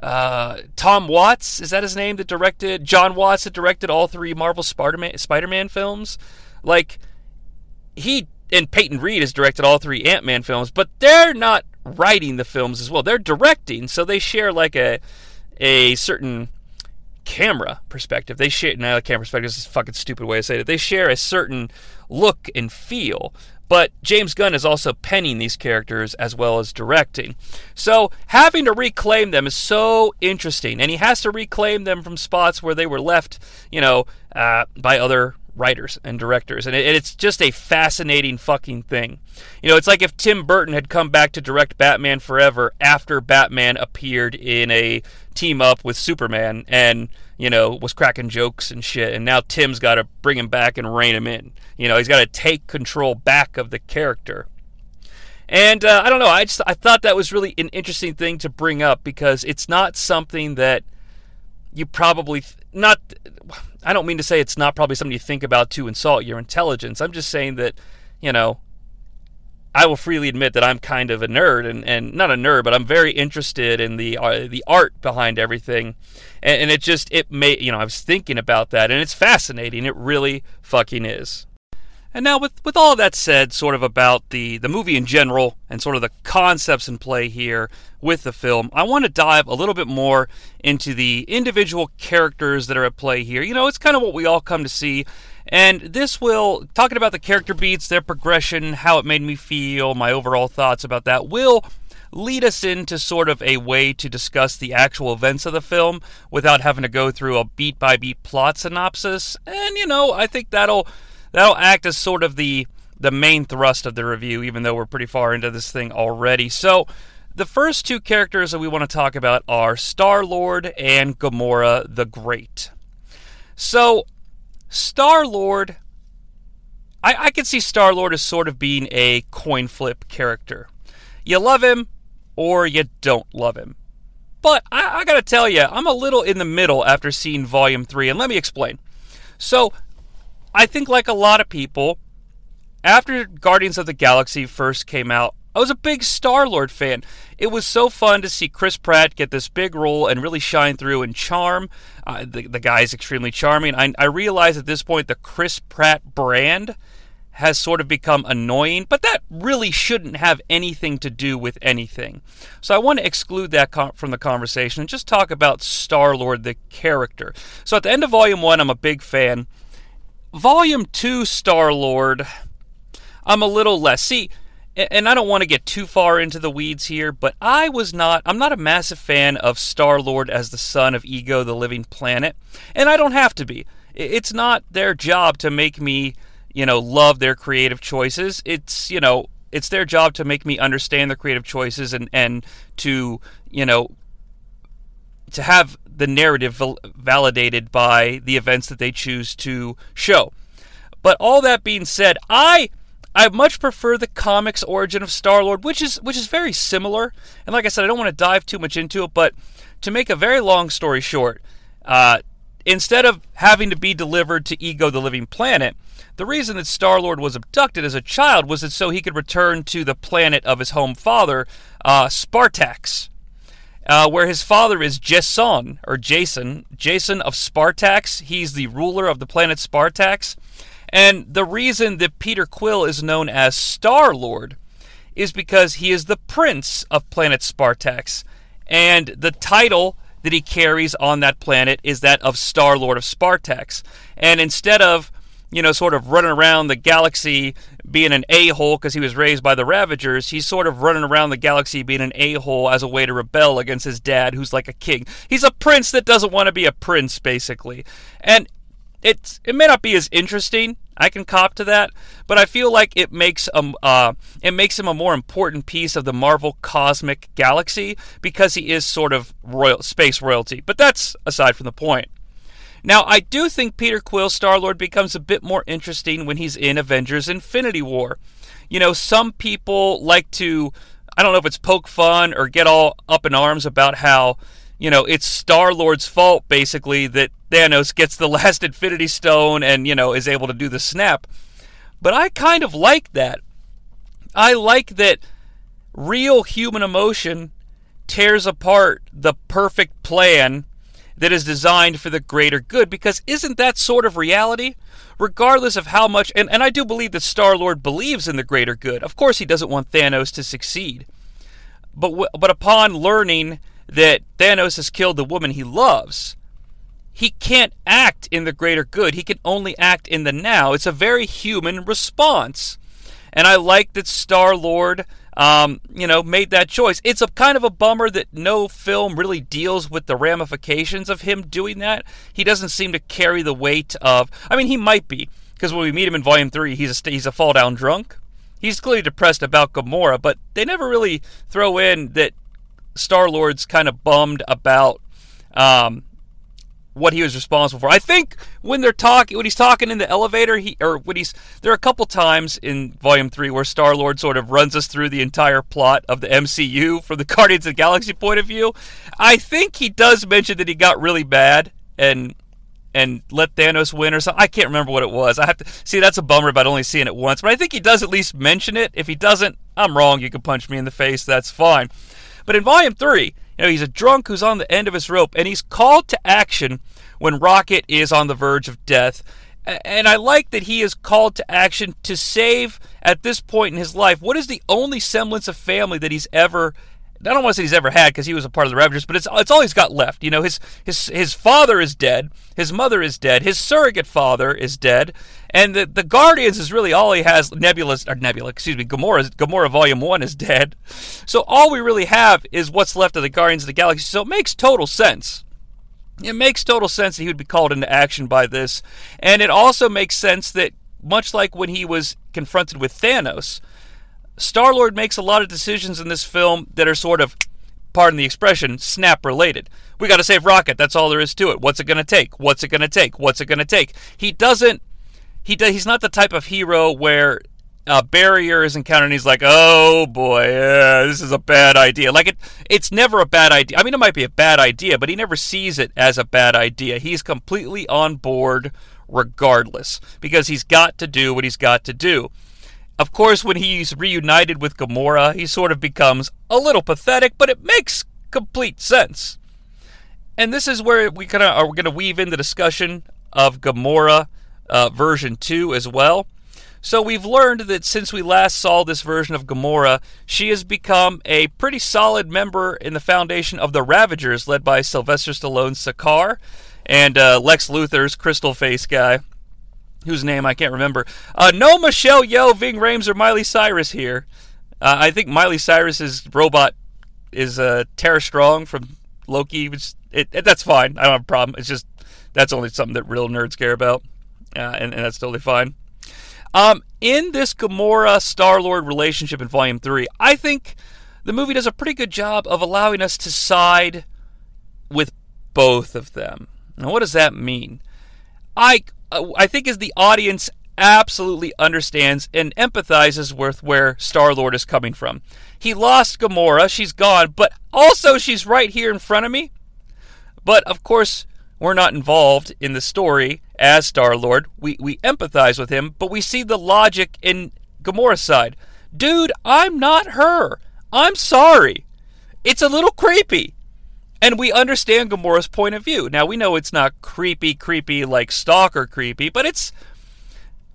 Uh, Tom Watts is that his name that directed? Jon Watts that directed all three Marvel Spider-Man Spider-Man films. Like he and Peyton Reed has directed all three Ant Man films, but they're not writing the films as well. They're directing, so they share like a a certain camera perspective. They share now camera perspective is a fucking stupid way to say it. They share a certain look and feel. But James Gunn is also penning these characters as well as directing. So having to reclaim them is so interesting. And he has to reclaim them from spots where they were left, you know, uh, by other writers and directors. And it, it's just a fascinating fucking thing. You know, it's like if Tim Burton had come back to direct Batman Forever after Batman appeared in a team up with Superman and, you know, was cracking jokes and shit. And now Tim's got to bring him back and rein him in. You know, he's got to take control back of the character. And uh, I don't know. I just I thought that was really an interesting thing to bring up because it's not something that you probably not I don't mean to say it's not probably something you think about to insult your intelligence. I'm just saying that, you know, I will freely admit that I'm kind of a nerd and, and not a nerd, but I'm very interested in the uh, the art behind everything. And, and it just it may you know, I was thinking about that and it's fascinating. It really fucking is. And now, with, with all that said, sort of about the, the movie in general and sort of the concepts in play here with the film, I want to dive a little bit more into the individual characters that are at play here. You know, it's kind of what we all come to see. And this will, talking about the character beats, their progression, how it made me feel, my overall thoughts about that, will lead us into sort of a way to discuss the actual events of the film without having to go through a beat by beat plot synopsis. And, you know, I think that'll that'll act as sort of the the main thrust of the review, even though we're pretty far into this thing already. So, the first two characters that we want to talk about are Star Lord and Gamora the Great. So, Star Lord, I, I can see Star Lord as sort of being a coin flip character. You love him or you don't love him. But I, I gotta tell you, I'm a little in the middle after seeing Volume 3, and let me explain. So, I think, like a lot of people, after Guardians of the Galaxy first came out, I was a big Star Lord fan. It was so fun to see Chris Pratt get this big role and really shine through and charm. Uh, the, the guy is extremely charming. I, I realize at this point the Chris Pratt brand has sort of become annoying, but that really shouldn't have anything to do with anything. So I want to exclude that com- from the conversation and just talk about Star Lord, the character. So at the end of Volume 1, I'm a big fan. Volume 2 Star Lord, I'm a little less. See, and I don't want to get too far into the weeds here, but I was not, I'm not a massive fan of Star Lord as the son of Ego, the living planet. And I don't have to be. It's not their job to make me, you know, love their creative choices. It's, you know, it's their job to make me understand their creative choices and, and to, you know, to have the narrative val- validated by the events that they choose to show. But all that being said, I I much prefer the comics origin of Star Lord, which is which is very similar. And like I said, I don't want to dive too much into it, but to make a very long story short, uh, instead of having to be delivered to Ego the Living Planet, the reason that Star Lord was abducted as a child was that so he could return to the planet of his home father, uh, Spartax, uh, where his father is Jason or Jason, Jason of Spartax. He's the ruler of the planet Spartax. And the reason that Peter Quill is known as Star Lord is because he is the prince of planet Spartax. And the title that he carries on that planet is that of Star Lord of Spartax. And instead of, you know, sort of running around the galaxy being an a hole because he was raised by the Ravagers, he's sort of running around the galaxy being an a hole as a way to rebel against his dad, who's like a king. He's a prince that doesn't want to be a prince, basically. And it's it may not be as interesting. I can cop to that, but I feel like it makes um uh it makes him a more important piece of the Marvel cosmic galaxy because he is sort of royal space royalty. But that's aside from the point. Now, I do think Peter Quill Star Lord becomes a bit more interesting when he's in Avengers Infinity War. You know, some people like to I don't know if it's poke fun or get all up in arms about how you know, it's Star Lord's fault basically that Thanos gets the last Infinity Stone and, you know, is able to do the snap. But I kind of like that. I like that real human emotion tears apart the perfect plan that is designed for the greater good because isn't that sort of reality? Regardless of how much, and, and I do believe that Star Lord believes in the greater good. Of course, he doesn't want Thanos to succeed. But, but upon learning that Thanos has killed the woman he loves, he can't act in the greater good. He can only act in the now. It's a very human response. And I like that Star Lord, um, you know, made that choice. It's a kind of a bummer that no film really deals with the ramifications of him doing that. He doesn't seem to carry the weight of. I mean, he might be because when we meet him in Volume Three, he's a he's a fall down drunk. He's clearly depressed about Gamora, but they never really throw in that Star Lord's kind of bummed about um, what he was responsible for. I think when they're talking, when he's talking in the elevator, he or when he's there are a couple times in Volume Three where Star Lord sort of runs us through the entire plot of the MCU from the Guardians of the Galaxy point of view. I think he does mention that he got really bad and and let Thanos win or something. I can't remember what it was. I have to see. That's a bummer about only seeing it once. But I think he does at least mention it. If he doesn't, I'm wrong. You can punch me in the face. That's fine. But in Volume 3, know, he's a drunk who's on the end of his rope, and he's called to action when Rocket is on the verge of death. And I like that he is called to action to save, at this point in his life, what is the only semblance of family that he's ever. I don't want to say he's ever had because he was a part of the Ravagers, but it's it's all he's got left. You know, his his his father is dead, his mother is dead, his surrogate father is dead, and the the Guardians is really all he has. Nebula, or Nebula, excuse me, Gamora, Gamora Volume One is dead, so all we really have is what's left of the Guardians of the Galaxy. So it makes total sense. It makes total sense that he would be called into action by this, and it also makes sense that much like when he was confronted with Thanos, Star Lord makes a lot of decisions in this film that are sort of, pardon the expression, snap related. We got to save Rocket. That's all there is to it. What's it going to take? What's it going to take? What's it going to take? He doesn't. He does, He's not the type of hero where a barrier is encountered and he's like, "Oh boy, yeah, this is a bad idea." Like it, it's never a bad idea. I mean, it might be a bad idea, but he never sees it as a bad idea. He's completely on board regardless because he's got to do what he's got to do. Of course, when he's reunited with Gamora, he sort of becomes a little pathetic, but it makes complete sense. And this is where we kind of are going to weave in the discussion of Gamora uh, version 2 as well. So we've learned that since we last saw this version of Gamora, she has become a pretty solid member in the foundation of the Ravagers, led by Sylvester Stallone's Stakar and uh, Lex Luthor's Crystal Face guy, whose name I can't remember. Uh, no Michelle Yeoh, Ving Rhames, or Miley Cyrus here. Uh, I think Miley Cyrus's robot is uh, Tara Strong from Loki, which it, it, that's fine. I don't have a problem. It's just that's only something that real nerds care about, uh, and, and that's totally fine. Um, in this Gamora Star Lord relationship in Volume 3, I think the movie does a pretty good job of allowing us to side with both of them. Now, what does that mean? I I think as the audience absolutely understands and empathizes with where Star Lord is coming from. He lost Gamora, she's gone, but also she's right here in front of me. But of course, we're not involved in the story as Star Lord. We we empathize with him, but we see the logic in Gamora's side. Dude, I'm not her. I'm sorry. It's a little creepy. And we understand Gamora's point of view. Now we know it's not creepy, creepy like stalker creepy, but it's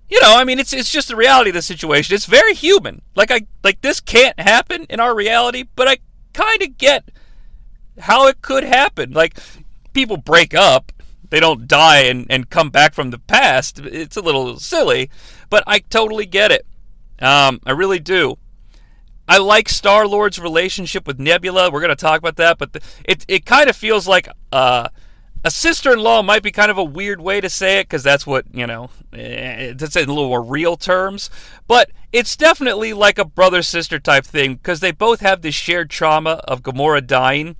you know, I mean it's it's just the reality of the situation. It's very human. Like I like this can't happen in our reality, but I kind of get how it could happen. Like people break up, they don't die and, and come back from the past. It's a little silly, but I totally get it. Um, I really do. I like Star Lord's relationship with Nebula. We're going to talk about that, but the, it it kind of feels like uh, a sister-in-law might be kind of a weird way to say it because that's what you know. eh, That's in a little more real terms, but it's definitely like a brother-sister type thing because they both have this shared trauma of Gamora dying.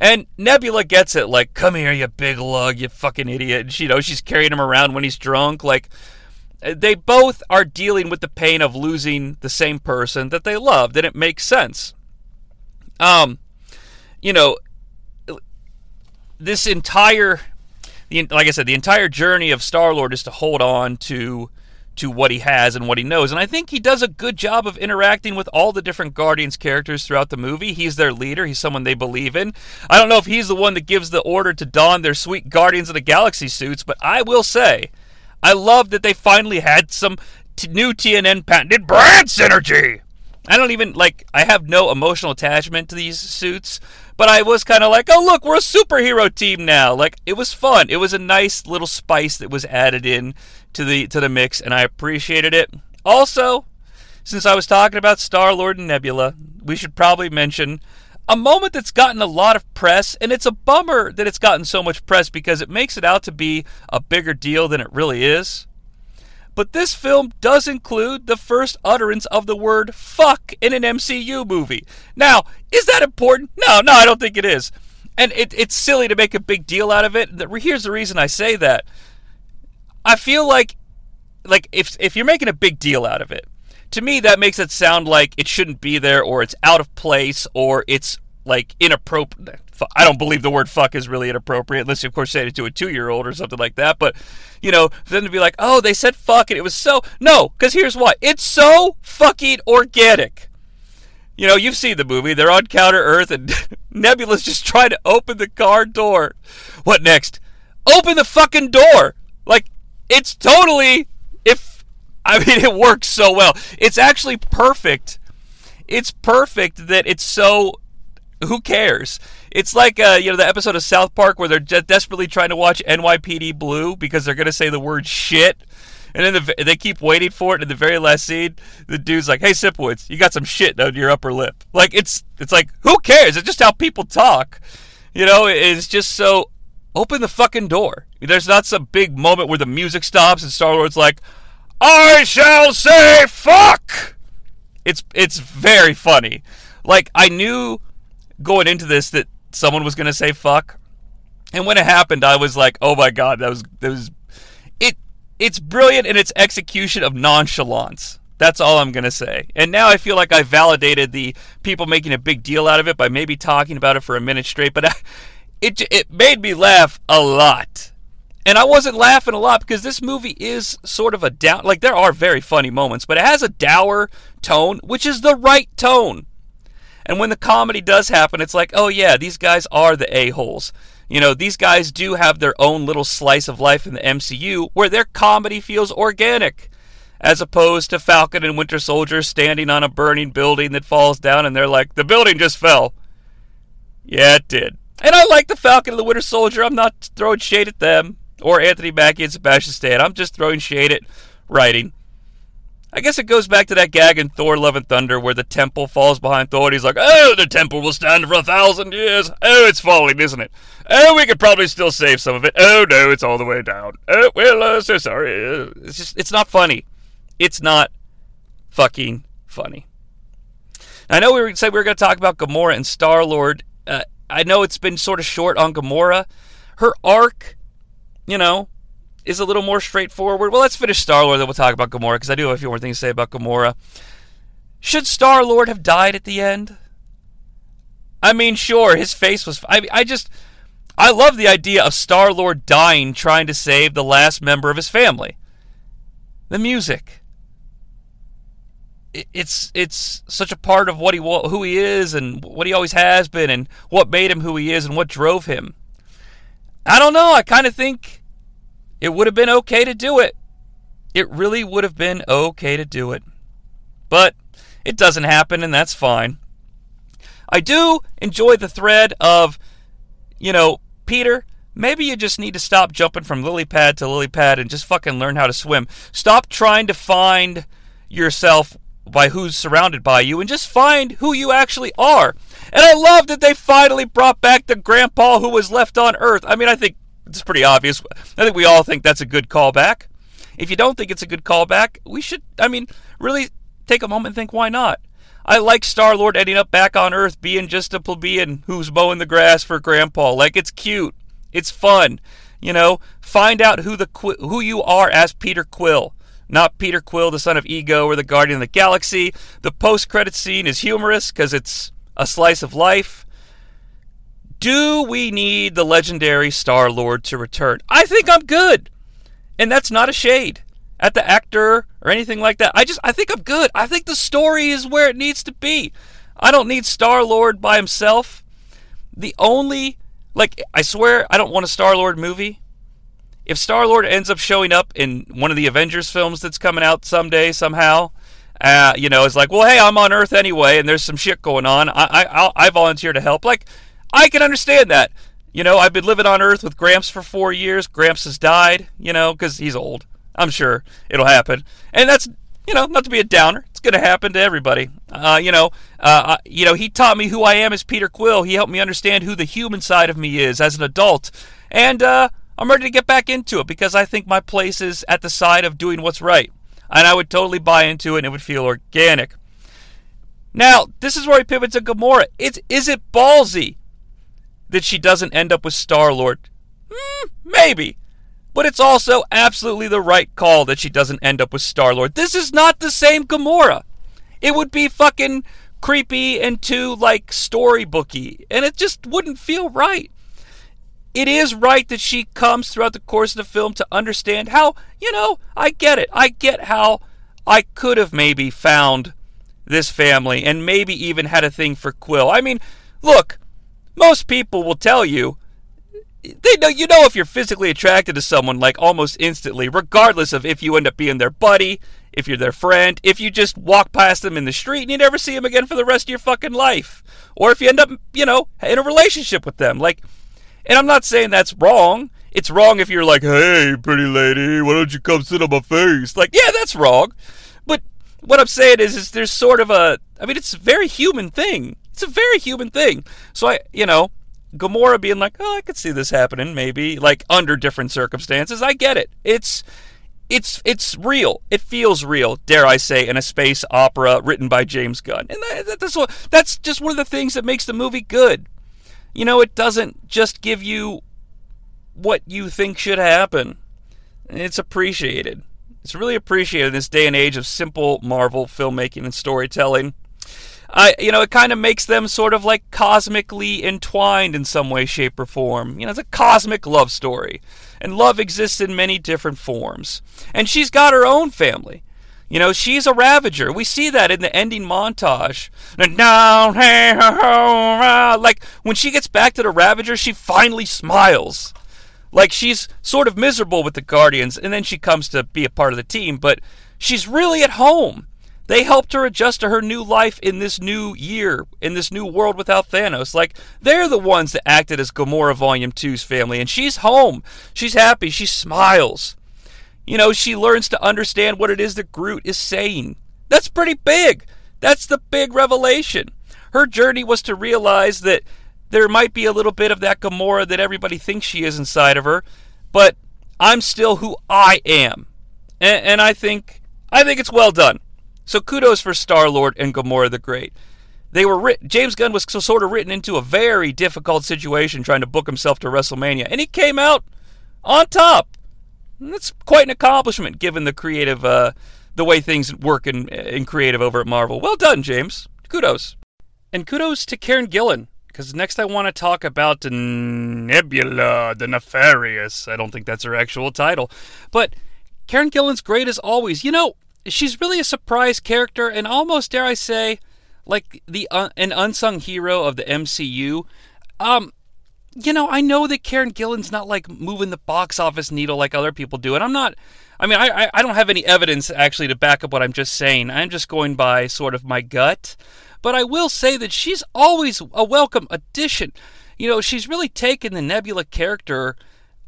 And Nebula gets it, like, come here, you big lug, you fucking idiot. And she, you know, she's carrying him around when he's drunk. Like, they both are dealing with the pain of losing the same person that they loved, and it makes sense. Um, you know, this entire, like I said, the entire journey of Star Lord is to hold on to to what he has and what he knows, and I think he does a good job of interacting with all the different Guardians characters throughout the movie. He's their leader. He's someone they believe in. I don't know if he's the one that gives the order to don their sweet Guardians of the Galaxy suits, but I will say. I love that they finally had some t- new TNN patented brand synergy. I don't even like. I have no emotional attachment to these suits, but I was kind of like, oh look, we're a superhero team now. Like it was fun. It was a nice little spice that was added in to the to the mix, and I appreciated it. Also, since I was talking about Star Lord and Nebula, we should probably mention a moment that's gotten a lot of press, and it's a bummer that it's gotten so much press because it makes it out to be a bigger deal than it really is. But this film does include the first utterance of the word fuck in an MCU movie. Now, is that important? No, no, I don't think it is. And it, it's silly to make a big deal out of it. Here's the reason I say that. I feel like like if if you're making a big deal out of it, to me that makes it sound like it shouldn't be there or it's out of place or it's like inappropriate. I don't believe the word fuck is really inappropriate unless you of course say it to a 2-year-old or something like that, but you know, for them to be like, "Oh, they said fuck and it was so No, cuz here's why. It's so fucking organic. You know, you've seen the movie. They're on Counter Earth, and Nebula's just trying to open the car door. What next? Open the fucking door! Like, it's totally. If. I mean, it works so well. It's actually perfect. It's perfect that it's so. Who cares? It's like, uh, you know, the episode of South Park where they're de- desperately trying to watch NYPD Blue because they're going to say the word shit. And then the, they keep waiting for it. And in the very last scene, the dude's like, "Hey, Sipowicz, you got some shit on your upper lip." Like it's it's like who cares? It's just how people talk. You know, it's just so. Open the fucking door. There's not some big moment where the music stops and Star Lord's like, "I shall say fuck." It's it's very funny. Like I knew going into this that someone was going to say fuck. And when it happened, I was like, "Oh my god, that was that was it it's brilliant in its execution of nonchalance. That's all I'm going to say. And now I feel like I validated the people making a big deal out of it by maybe talking about it for a minute straight, but I, it it made me laugh a lot. And I wasn't laughing a lot because this movie is sort of a down like there are very funny moments, but it has a dour tone, which is the right tone. And when the comedy does happen, it's like, oh yeah, these guys are the a-holes. You know, these guys do have their own little slice of life in the MCU where their comedy feels organic, as opposed to Falcon and Winter Soldier standing on a burning building that falls down and they're like, the building just fell. Yeah, it did. And I like the Falcon and the Winter Soldier. I'm not throwing shade at them or Anthony Mackie and Sebastian Stan. I'm just throwing shade at writing. I guess it goes back to that gag in Thor: Love and Thunder where the temple falls behind Thor and he's like, "Oh, the temple will stand for a thousand years. Oh, it's falling, isn't it? Oh, we could probably still save some of it. Oh no, it's all the way down. Oh, well, uh, so sorry. It's just, it's not funny. It's not fucking funny. I know we were said we were going to talk about Gamora and Star Lord. Uh, I know it's been sort of short on Gamora, her arc, you know, is a little more straightforward. Well, let's finish Star Lord, then we'll talk about Gamora because I do have a few more things to say about Gamora. Should Star Lord have died at the end? I mean, sure, his face was. I, I just. I love the idea of Star Lord dying trying to save the last member of his family. The music. It- It's it's such a part of what he who he is and what he always has been and what made him who he is and what drove him. I don't know. I kind of think it would have been okay to do it. It really would have been okay to do it. But it doesn't happen, and that's fine. I do enjoy the thread of, you know, Peter, maybe you just need to stop jumping from lily pad to lily pad and just fucking learn how to swim. Stop trying to find yourself by who's surrounded by you and just find who you actually are. And I love that they finally brought back the grandpa who was left on Earth. I mean, I think it's pretty obvious. I think we all think that's a good callback. If you don't think it's a good callback, we should, I mean, really take a moment and think why not? I like Star Lord ending up back on Earth being just a plebeian who's mowing the grass for Grandpa. Like it's cute, it's fun, you know. Find out who the who you are as Peter Quill, not Peter Quill, the son of Ego or the Guardian of the Galaxy. The post-credit scene is humorous because it's a slice of life. Do we need the legendary Star Lord to return? I think I'm good. And that's not a shade at the actor or anything like that. I just I think I'm good. I think the story is where it needs to be. I don't need Star Lord by himself. The only like I swear I don't want a Star Lord movie. If Star Lord ends up showing up in one of the Avengers films that's coming out someday somehow, uh, you know, it's like, well, hey, I'm on Earth anyway, and there's some shit going on. I I I volunteer to help. Like, I can understand that. You know, I've been living on Earth with Gramps for four years. Gramps has died. You know, because he's old. I'm sure it'll happen, and that's you know not to be a downer. It's going to happen to everybody. Uh, you know, uh, you know, he taught me who I am as Peter Quill. He helped me understand who the human side of me is as an adult, and uh, I'm ready to get back into it because I think my place is at the side of doing what's right, and I would totally buy into it, and it would feel organic. Now, this is where he pivots to Gamora. It's is it ballsy that she doesn't end up with Star Lord? Hmm, maybe. But it's also absolutely the right call that she doesn't end up with Star Lord. This is not the same Gamora. It would be fucking creepy and too like storybooky, and it just wouldn't feel right. It is right that she comes throughout the course of the film to understand how, you know, I get it. I get how I could have maybe found this family and maybe even had a thing for Quill. I mean, look, most people will tell you they know you know if you're physically attracted to someone like almost instantly, regardless of if you end up being their buddy, if you're their friend, if you just walk past them in the street and you never see them again for the rest of your fucking life, or if you end up, you know, in a relationship with them. Like, and I'm not saying that's wrong. It's wrong if you're like, hey, pretty lady, why don't you come sit on my face? Like, yeah, that's wrong. But what I'm saying is, is there's sort of a, I mean, it's a very human thing. It's a very human thing. So I, you know, Gamora being like, oh, I could see this happening, maybe like under different circumstances. I get it. It's, it's, it's real. It feels real, dare I say, in a space opera written by James Gunn. And that, that's what, that's just one of the things that makes the movie good. You know, it doesn't just give you what you think should happen. It's appreciated. It's really appreciated in this day and age of simple Marvel filmmaking and storytelling. You know, it kind of makes them sort of like cosmically entwined in some way, shape, or form. You know, it's a cosmic love story, and love exists in many different forms. And she's got her own family. You know, she's a Ravager. We see that in the ending montage. Like when she gets back to the Ravager, she finally smiles. Like she's sort of miserable with the Guardians, and then she comes to be a part of the team, but she's really at home. They helped her adjust to her new life in this new year, in this new world without Thanos. Like, they're the ones that acted as Gamora Volume 2's family, and she's home. She's happy. She smiles. You know, she learns to understand what it is that Groot is saying. That's pretty big. That's the big revelation. Her journey was to realize that there might be a little bit of that Gamora that everybody thinks she is inside of her, but I'm still who I am. And, and I think I think it's well done. So kudos for Star Lord and Gamora the Great. they were James Gunn was sort of written into a very difficult situation trying to book himself to WrestleMania, and he came out on top. And That's quite an accomplishment given the creative, uh, the way things work in, in creative over at Marvel. Well done, James. Kudos. And kudos to Karen Gillan, because next I want to talk about Nebula, the Nefarious. I don't think that's her actual title. But Karen Gillan's great as always. You know, she's really a surprise character, and almost, dare I say, like the uh, an unsung hero of the MCU. Um, you know, I know that Karen Gillan's not like moving the box office needle like other people do, and I'm not. I mean, I, I I don't have any evidence actually to back up what I'm just saying. I'm just going by sort of my gut. But I will say that she's always a welcome addition. You know, she's really taken the Nebula character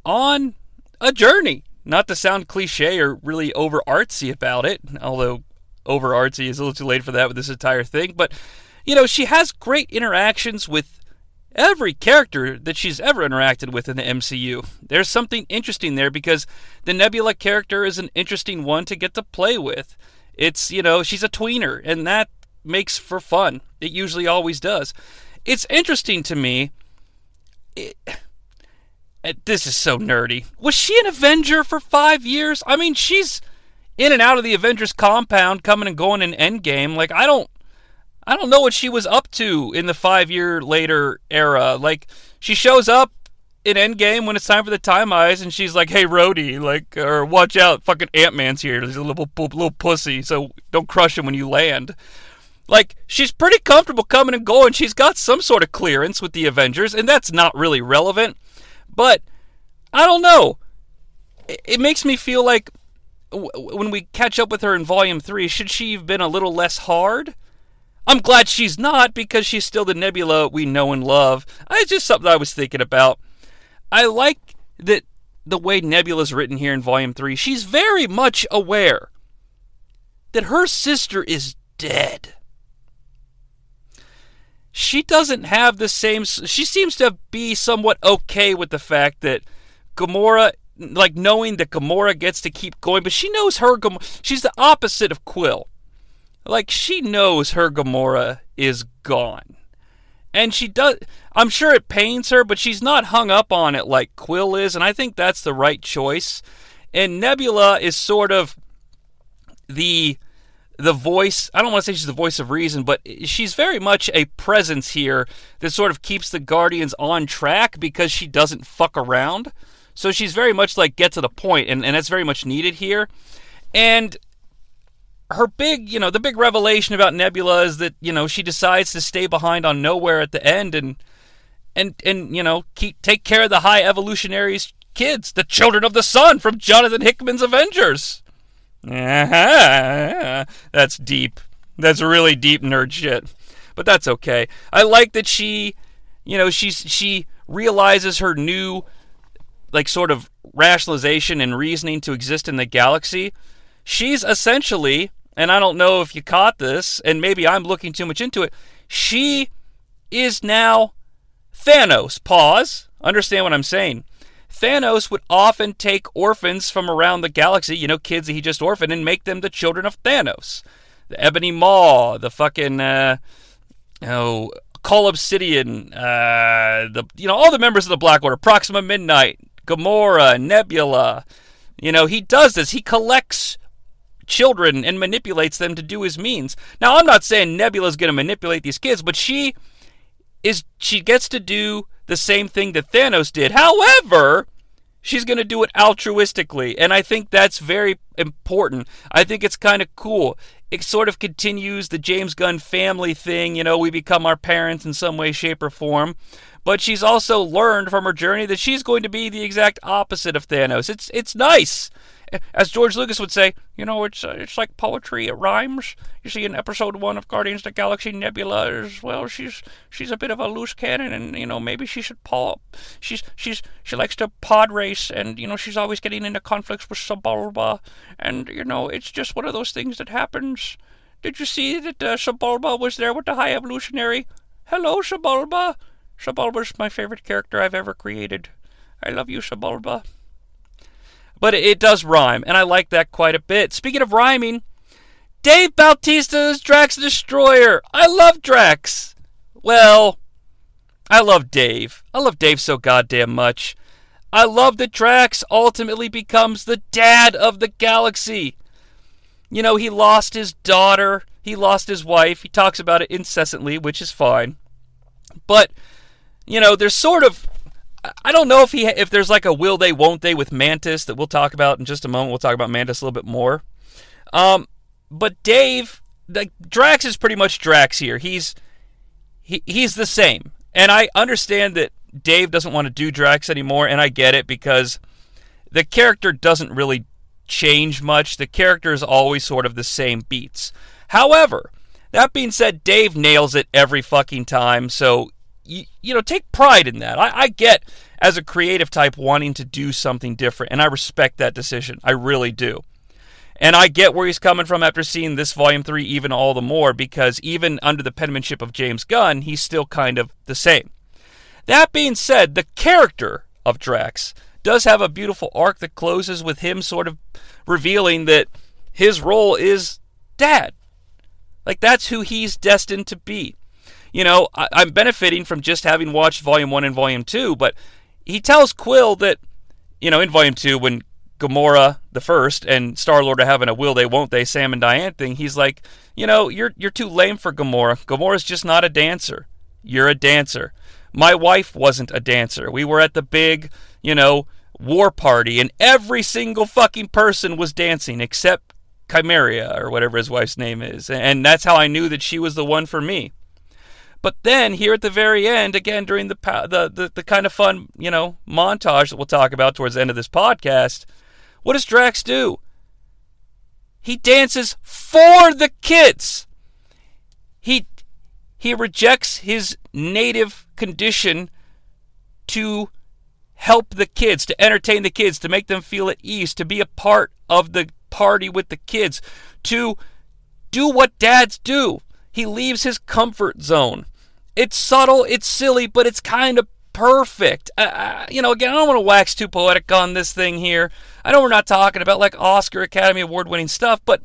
on a journey. Not to sound cliche or really over artsy about it, although over artsy is a little too late for that with this entire thing. But, you know, she has great interactions with every character that she's ever interacted with in the MCU. There's something interesting there because the Nebula character is an interesting one to get to play with. It's, you know, she's a tweener, and that makes for fun. It usually always does. It's interesting to me. It, it- this is so nerdy. Was she an Avenger for five years? I mean, she's in and out of the Avengers compound, coming and going in Endgame. Like, I don't. I don't know what she was up to in the five year later era. Like, she shows up in Endgame when it's time for the time eyes, and she's like, "Hey, Rhodey, like, or watch out, fucking Ant Man's here. He's a little little pussy, so don't crush him when you land." Like, she's pretty comfortable coming and going. She's got some sort of clearance with the Avengers, and that's not really relevant. But I don't know. It, makes me feel like when we catch up with her in Volume Three, should she have been a little less hard? I'm glad she's not because she's still the Nebula we know and love. It's just something I was thinking about. I like that the way Nebula's written here in Volume 3. She's very much aware that her sister is dead. She doesn't have the same. She seems to be somewhat okay with the fact that Gamora, like knowing that Gamora gets to keep going, but she knows her. She's the opposite of Quill. Like she knows her Gamora is gone. And she does I'm sure it pains her, but she's not hung up on it like Quill is, and I think that's the right choice. And Nebula is sort of the the voice I don't want to say she's the voice of reason, but she's very much a presence here that sort of keeps the Guardians on track because she doesn't fuck around. So she's very much like get to the point, and, and that's very much needed here. And her big, you know, the big revelation about Nebula is that, you know, she decides to stay behind on Knowhere at the end and and and you know, keep take care of the high evolutionaries kids, the children of the sun from Jonathan Hickman's Avengers. That's deep. That's really deep nerd shit. But that's okay. I like that she, you know, she's she realizes her new like sort of rationalization and reasoning to exist in the galaxy. She's essentially, and I don't know if you caught this, and maybe I'm looking too much into it. She is now Thanos. Pause. Understand what I'm saying. Thanos would often take orphans from around the galaxy, you know, kids that he just orphaned, and make them the children of Thanos. The Ebony Maw, the fucking, uh, oh, Cull Obsidian, uh, the, you know, all the members of the Black Order, Proxima Midnight, Gamora, Nebula. You know, he does this. He collects children and manipulates them to do his means. Now, I'm not saying Nebula's going to manipulate these kids, but she is she gets to do the same thing that Thanos did. However, she's going to do it altruistically, and I think that's very important. I think it's kind of cool. It sort of continues the James Gunn family thing, you know, we become our parents in some way shape or form. But she's also learned from her journey that she's going to be the exact opposite of Thanos. It's it's nice. As George Lucas would say, you know, it's uh, it's like poetry. It rhymes. You see, in episode one of Guardians of the Galaxy, Nebula is well, she's she's a bit of a loose cannon, and you know maybe she should paw. She's she's she likes to pod race, and you know she's always getting into conflicts with Sebulba, and you know it's just one of those things that happens. Did you see that uh, was there with the High Evolutionary? Hello, Sebulba. Sebulba's my favorite character I've ever created. I love you, Sebulba but it does rhyme, and I like that quite a bit. Speaking of rhyming, Dave Bautista is Drax Destroyer. I love Drax. Well, I love Dave. I love Dave so goddamn much. I love that Drax ultimately becomes the dad of the galaxy. You know, he lost his daughter, he lost his wife. He talks about it incessantly, which is fine. But, you know, there's sort of I don't know if he if there's like a will they won't they with Mantis that we'll talk about in just a moment. We'll talk about Mantis a little bit more. Um, but Dave, like Drax is pretty much Drax here. He's he, he's the same, and I understand that Dave doesn't want to do Drax anymore, and I get it because the character doesn't really change much. The character is always sort of the same beats. However, that being said, Dave nails it every fucking time, so you, you know, take pride in that. I, I get as a creative type wanting to do something different, and I respect that decision. I really do. And I get where he's coming from after seeing this volume three even all the more because even under the penmanship of James Gunn, he's still kind of the same. That being said, the character of Drax does have a beautiful arc that closes with him sort of revealing that his role is dad. Like that's who he's destined to be you know, I, I'm benefiting from just having watched Volume 1 and Volume 2, but he tells Quill that, you know, in Volume 2, when Gamora the first and Star Lord are having a will they won't they Sam and Diane thing, he's like, you know, you're you're too lame for Gamora. Gamora's just not a dancer. You're a dancer. My wife wasn't a dancer. We were at the big, you know, war party and every single fucking person was dancing except Chimeria or whatever his wife's name is. And that's how I knew that she was the one for me. But then here at the very end, again during the the the, the kind of fun you know montage that we'll talk about towards the end of this podcast, what does Drax do? He dances for the kids. He he rejects his native condition to help the kids, to entertain the kids, to make them feel at ease, to be a part of the party with the kids, to do what dads do. He leaves his comfort zone. It's subtle, it's silly, but it's kind of perfect. Uh, uh, you know, again, I don't want to wax too poetic on this thing here. I know we're not talking about like Oscar Academy Award winning stuff, but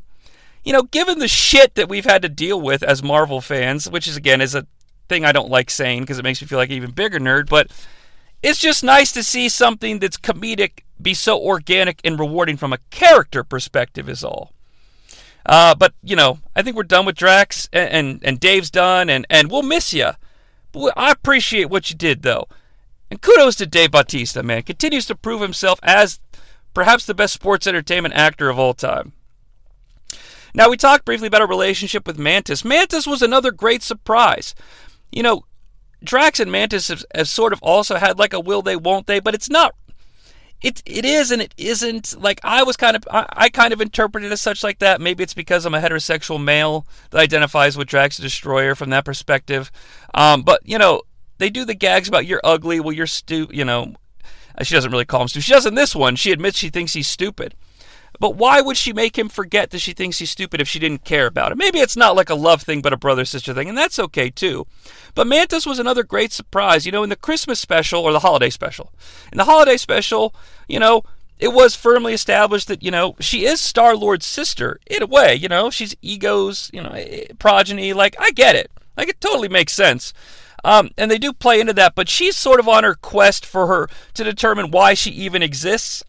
you know, given the shit that we've had to deal with as Marvel fans, which is again is a thing I don't like saying because it makes me feel like an even bigger nerd, but it's just nice to see something that's comedic be so organic and rewarding from a character perspective is all. Uh, but you know, I think we're done with Drax, and and, and Dave's done, and and we'll miss you. But I appreciate what you did, though, and kudos to Dave Bautista, man. Continues to prove himself as perhaps the best sports entertainment actor of all time. Now we talked briefly about our relationship with Mantis. Mantis was another great surprise. You know, Drax and Mantis have, have sort of also had like a will they won't they, but it's not it it is and it isn't like I was kind of I, I, kind of interpreted it as such like that. Maybe it's because I'm a heterosexual male that identifies with Drax the Destroyer from that perspective. Um, but you know, they do the gags about you're ugly, well you're stu you know. She doesn't really call him stupid. She does in this one. She admits she thinks he's stupid. But why would she make him forget that she thinks he's stupid if she didn't care about him? Maybe it's not like a love thing, but a brother sister thing, and that's okay too. But Mantis was another great surprise. You know, in the Christmas special or the holiday special, in the holiday special, you know, it was firmly established that you know she is Star Lord's sister in a way. You know, she's Ego's you know eh, progeny. Like I get it. Like it totally makes sense. Um, and they do play into that, but she's sort of on her quest for her to determine why she even exists.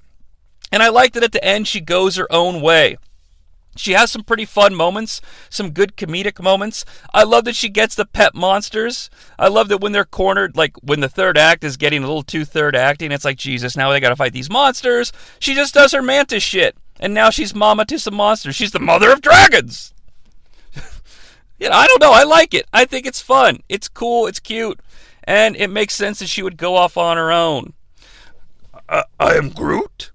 And I like that at the end she goes her own way. She has some pretty fun moments, some good comedic moments. I love that she gets the pet monsters. I love that when they're cornered, like when the third act is getting a little too third acting, it's like, Jesus, now they gotta fight these monsters. She just does her mantis shit. And now she's mama to some monsters. She's the mother of dragons. you know, I don't know. I like it. I think it's fun. It's cool. It's cute. And it makes sense that she would go off on her own. Uh, I am Groot.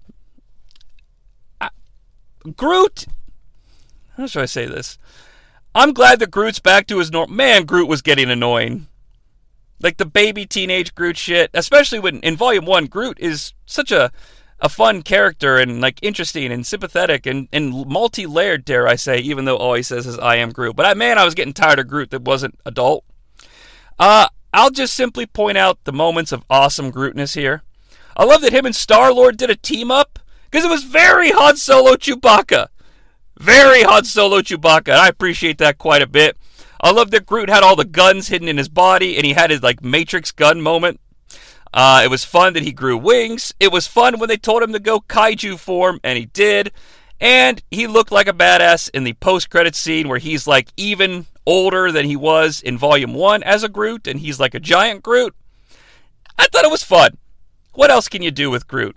Groot. How should I say this? I'm glad that Groot's back to his normal. Man, Groot was getting annoying. Like the baby teenage Groot shit, especially when in Volume One, Groot is such a a fun character and like interesting and sympathetic and, and multi-layered, dare I say, even though all he says is I am Groot. But I man, I was getting tired of Groot that wasn't adult. Uh, I'll just simply point out the moments of awesome Grootness here. I love that him and Star Lord did a team up because it was very Han Solo Chewbacca. Very Han Solo Chewbacca. and I appreciate that quite a bit. I love that Groot had all the guns hidden in his body and he had his like Matrix gun moment. Uh, it was fun that he grew wings. It was fun when they told him to go kaiju form, and he did. And he looked like a badass in the post credit scene where he's like even older than he was in Volume 1 as a Groot, and he's like a giant Groot. I thought it was fun. What else can you do with Groot?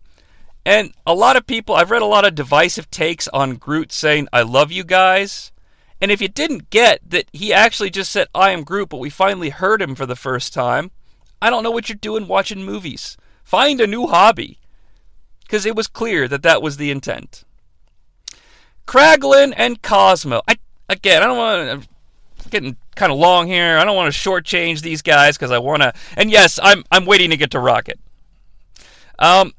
And a lot of people, I've read a lot of divisive takes on Groot saying, I love you guys. And if you didn't get that he actually just said, I am Groot, but we finally heard him for the first time, I don't know what you're doing watching movies. Find a new hobby. Because it was clear that that was the intent. Kraglin and Cosmo. I again, I don't want to. Getting kind of long here. I don't want to shortchange these guys because I want to. And yes, I'm I'm waiting to get to Rocket. Um,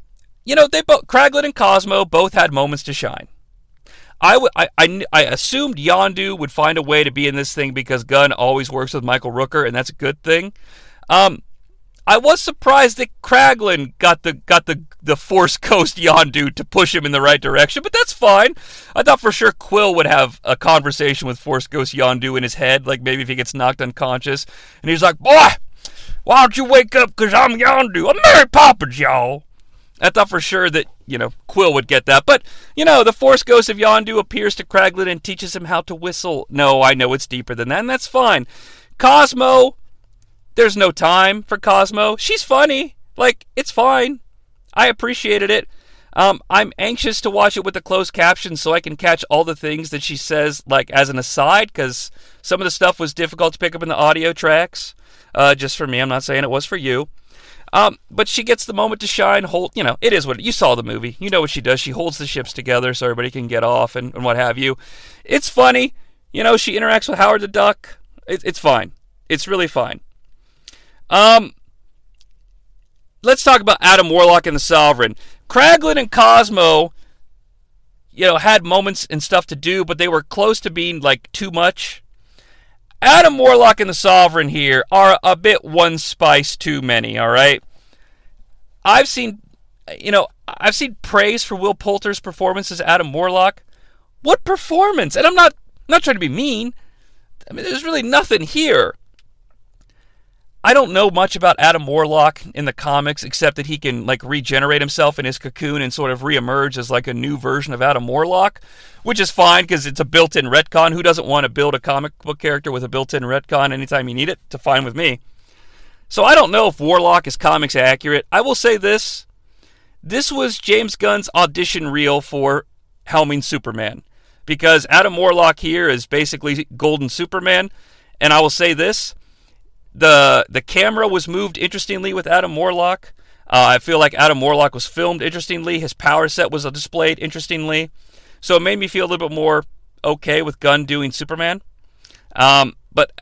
you know they both Kraglin and Cosmo both had moments to shine. I, w- I, I, I assumed Yondu would find a way to be in this thing because Gunn always works with Michael Rooker, and that's a good thing. Um, I was surprised that Kraglin got the got the the Force Ghost Yondu to push him in the right direction, but that's fine. I thought for sure Quill would have a conversation with Force Ghost Yondu in his head, like maybe if he gets knocked unconscious, and he's like, "Boy, why don't you wake up? Cause I'm Yondu. I'm Mary Poppins, y'all." I thought for sure that you know Quill would get that, but you know the Force Ghost of Yondu appears to Kraglin and teaches him how to whistle. No, I know it's deeper than that, and that's fine. Cosmo there's no time for Cosmo. She's funny. Like, it's fine. I appreciated it. Um, I'm anxious to watch it with the closed captions so I can catch all the things that she says, like as an aside, because some of the stuff was difficult to pick up in the audio tracks. Uh, just for me, I'm not saying it was for you. Um, but she gets the moment to shine. Hold, you know, it is what you saw the movie. You know what she does. She holds the ships together so everybody can get off and, and what have you. It's funny. You know, she interacts with Howard the Duck. It, it's fine. It's really fine. Um, let's talk about Adam Warlock and the Sovereign. Kraglin and Cosmo, you know, had moments and stuff to do, but they were close to being like too much. Adam Warlock and the Sovereign here are a bit one spice too many, all right? I've seen, you know, I've seen praise for Will Poulter's performance as Adam Warlock. What performance? And I'm not I'm not trying to be mean. I mean, there's really nothing here. I don't know much about Adam Warlock in the comics except that he can like regenerate himself in his cocoon and sort of reemerge as like a new version of Adam Warlock, which is fine because it's a built-in retcon. Who doesn't want to build a comic book character with a built-in retcon anytime you need it? To fine with me. So I don't know if Warlock is comics accurate. I will say this: this was James Gunn's audition reel for helming Superman, because Adam Warlock here is basically Golden Superman, and I will say this the the camera was moved interestingly with Adam Warlock. Uh, I feel like Adam Warlock was filmed interestingly. His power set was displayed interestingly, so it made me feel a little bit more okay with Gunn doing Superman. Um, but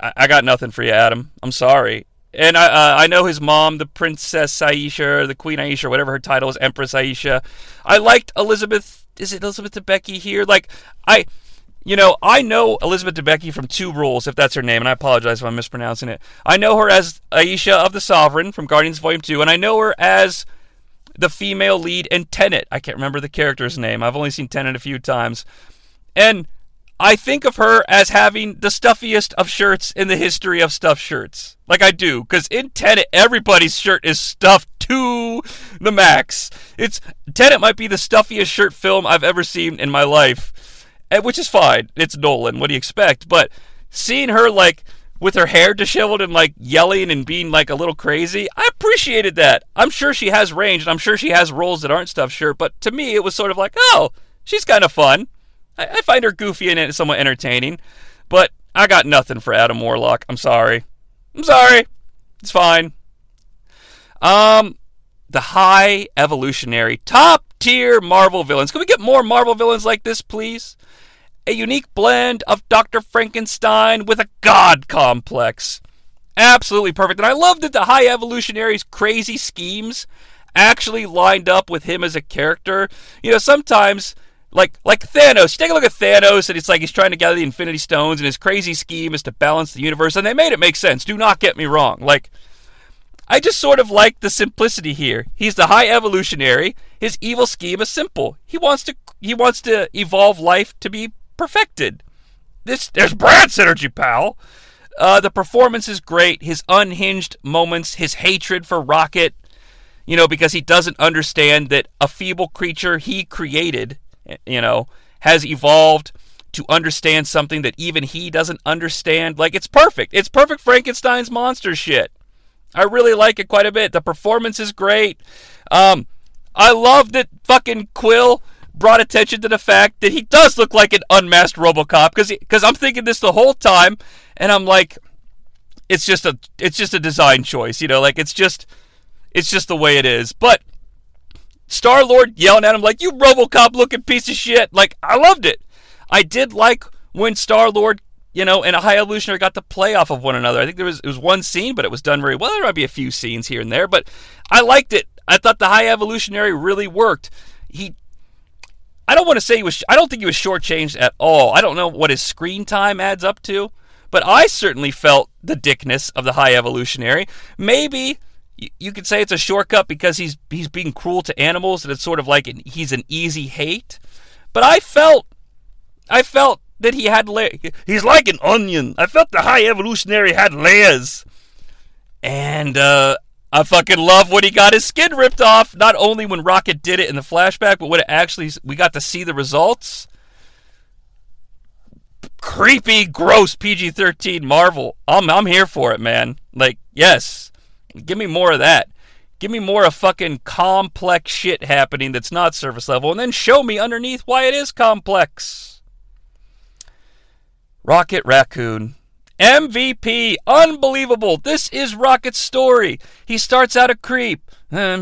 I, I got nothing for you, Adam. I'm sorry. And I uh, I know his mom, the Princess Ayesha, the Queen Ayesha, whatever her title is, Empress Ayesha. I liked Elizabeth. Is it Elizabeth Debicki here? Like I you know, I know Elizabeth Debicki from Two Rules, if that's her name, and I apologize if I'm mispronouncing it. I know her as Ayesha of the Sovereign from Guardians Volume 2, and I know her as the female lead in Tenet. I can't remember the character's name. I've only seen Tenet a few times. And I think of her as having the stuffiest of shirts in the history of stuffed shirts. Like I do, because in Tenet, everybody's shirt is stuffed to the max. It's Tenet might be the stuffiest shirt film I've ever seen in my life which is fine. It's Nolan. What do you expect? But seeing her like with her hair disheveled and like yelling and being like a little crazy, I appreciated that. I'm sure she has range and I'm sure she has roles that aren't stuff sure, but to me it was sort of like, oh, she's kind of fun. I, I find her goofy and somewhat entertaining, but I got nothing for Adam Warlock. I'm sorry. I'm sorry. It's fine. Um, the high evolutionary top tier Marvel villains. Can we get more Marvel villains like this, please? A unique blend of Dr. Frankenstein with a god complex. Absolutely perfect. And I love that the high evolutionary's crazy schemes actually lined up with him as a character. You know, sometimes like like Thanos, take a look at Thanos and it's like he's trying to gather the Infinity Stones and his crazy scheme is to balance the universe and they made it make sense. Do not get me wrong. Like I just sort of like the simplicity here. He's the high evolutionary. His evil scheme is simple. He wants to he wants to evolve life to be perfected. This there's Brad synergy, pal. Uh, the performance is great. His unhinged moments, his hatred for Rocket, you know, because he doesn't understand that a feeble creature he created, you know, has evolved to understand something that even he doesn't understand. Like, it's perfect. It's perfect Frankenstein's monster shit. I really like it quite a bit. The performance is great. Um, I love that fucking Quill brought attention to the fact that he does look like an unmasked RoboCop because because I'm thinking this the whole time, and I'm like, it's just a it's just a design choice, you know, like it's just it's just the way it is. But Star Lord yelling at him like, "You RoboCop looking piece of shit!" Like I loved it. I did like when Star Lord, you know, and a High Evolutionary got to play off of one another. I think there was it was one scene, but it was done very well. There might be a few scenes here and there, but I liked it. I thought the High Evolutionary really worked. He I don't want to say he was. I don't think he was shortchanged at all. I don't know what his screen time adds up to, but I certainly felt the dickness of the High Evolutionary. Maybe you could say it's a shortcut because he's he's being cruel to animals, and it's sort of like an, he's an easy hate. But I felt, I felt that he had la- He's like an onion. I felt the High Evolutionary had layers, and uh, I fucking love when he got his skin ripped off. Not only when Rocket did it in the flashback, but when it actually we got to see the results. Creepy, gross PG-13 Marvel. I'm I'm here for it, man. Like, yes. Give me more of that. Give me more of fucking complex shit happening that's not surface level and then show me underneath why it is complex. Rocket Raccoon. MVP. Unbelievable. This is Rocket's story. He starts out a creep. No,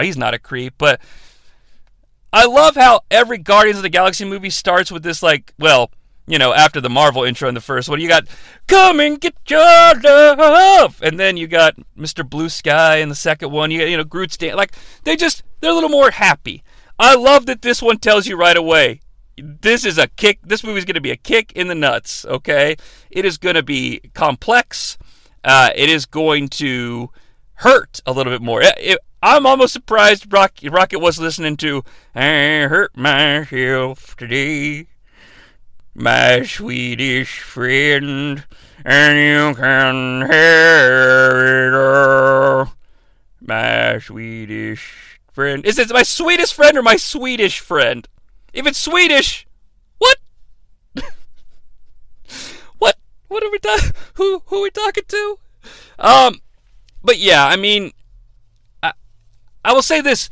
he's not a creep, but I love how every Guardians of the Galaxy movie starts with this, like, well, you know, after the Marvel intro in the first one, you got "Come and get your love," and then you got Mr. Blue Sky in the second one. You got, you know, Groot's dance. Like they just they're a little more happy. I love that this one tells you right away. This is a kick. This movie is going to be a kick in the nuts. Okay, it is going to be complex. Uh, it is going to hurt a little bit more. It- it- I'm almost surprised Rock, Rocket was listening to "I Hurt Myself Today." my Swedish friend, and you can hear it all. My Swedish friend. Is it my Swedish friend or my Swedish friend? If it's Swedish, what? what? What are we talking? Who? Who are we talking to? Um, but yeah, I mean, I, I will say this: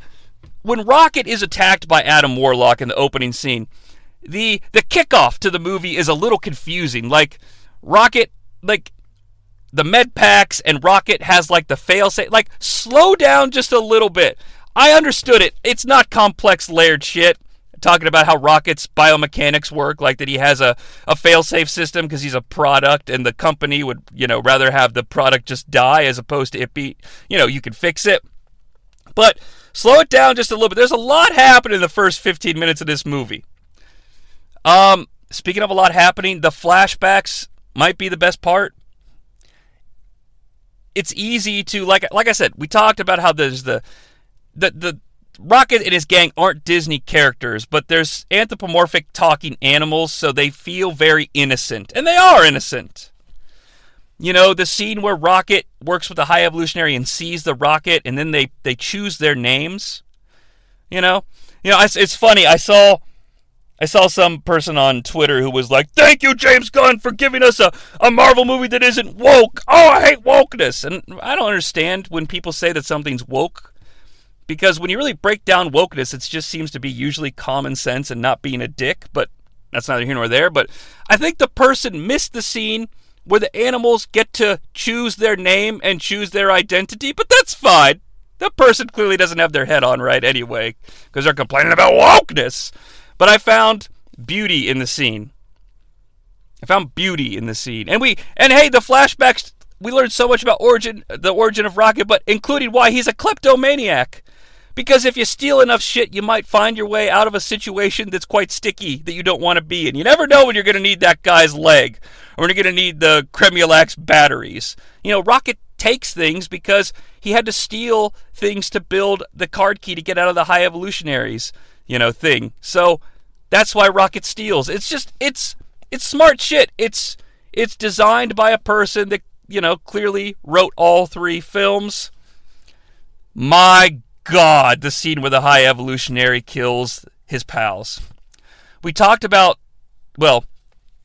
when Rocket is attacked by Adam Warlock in the opening scene, the the kickoff to the movie is a little confusing. Like Rocket, like the med packs and Rocket has like the fail safe. Like slow down just a little bit. I understood it. It's not complex layered shit. Talking about how Rocket's biomechanics work, like that he has a, a fail-safe system because he's a product, and the company would, you know, rather have the product just die as opposed to it be, you know, you can fix it. But slow it down just a little bit. There's a lot happening in the first 15 minutes of this movie. Um, speaking of a lot happening, the flashbacks might be the best part. It's easy to like like I said, we talked about how there's the the the Rocket and his gang aren't Disney characters, but there's anthropomorphic talking animals, so they feel very innocent. And they are innocent. You know, the scene where Rocket works with the High Evolutionary and sees the rocket, and then they, they choose their names. You know? You know, it's, it's funny. I saw I saw some person on Twitter who was like, Thank you, James Gunn, for giving us a, a Marvel movie that isn't woke. Oh, I hate wokeness. And I don't understand when people say that something's woke. Because when you really break down wokeness, it just seems to be usually common sense and not being a dick. But that's neither here nor there. But I think the person missed the scene where the animals get to choose their name and choose their identity. But that's fine. That person clearly doesn't have their head on right anyway, because they're complaining about wokeness. But I found beauty in the scene. I found beauty in the scene, and we and hey, the flashbacks. We learned so much about origin, the origin of Rocket, but including why he's a kleptomaniac. Because if you steal enough shit, you might find your way out of a situation that's quite sticky that you don't want to be in. You never know when you're going to need that guy's leg or when you're going to need the Cremulax batteries. You know, Rocket takes things because he had to steal things to build the card key to get out of the high evolutionaries, you know, thing. So that's why Rocket steals. It's just it's it's smart shit. It's it's designed by a person that, you know, clearly wrote all three films. My god, the scene where the high evolutionary kills his pals. We talked about well,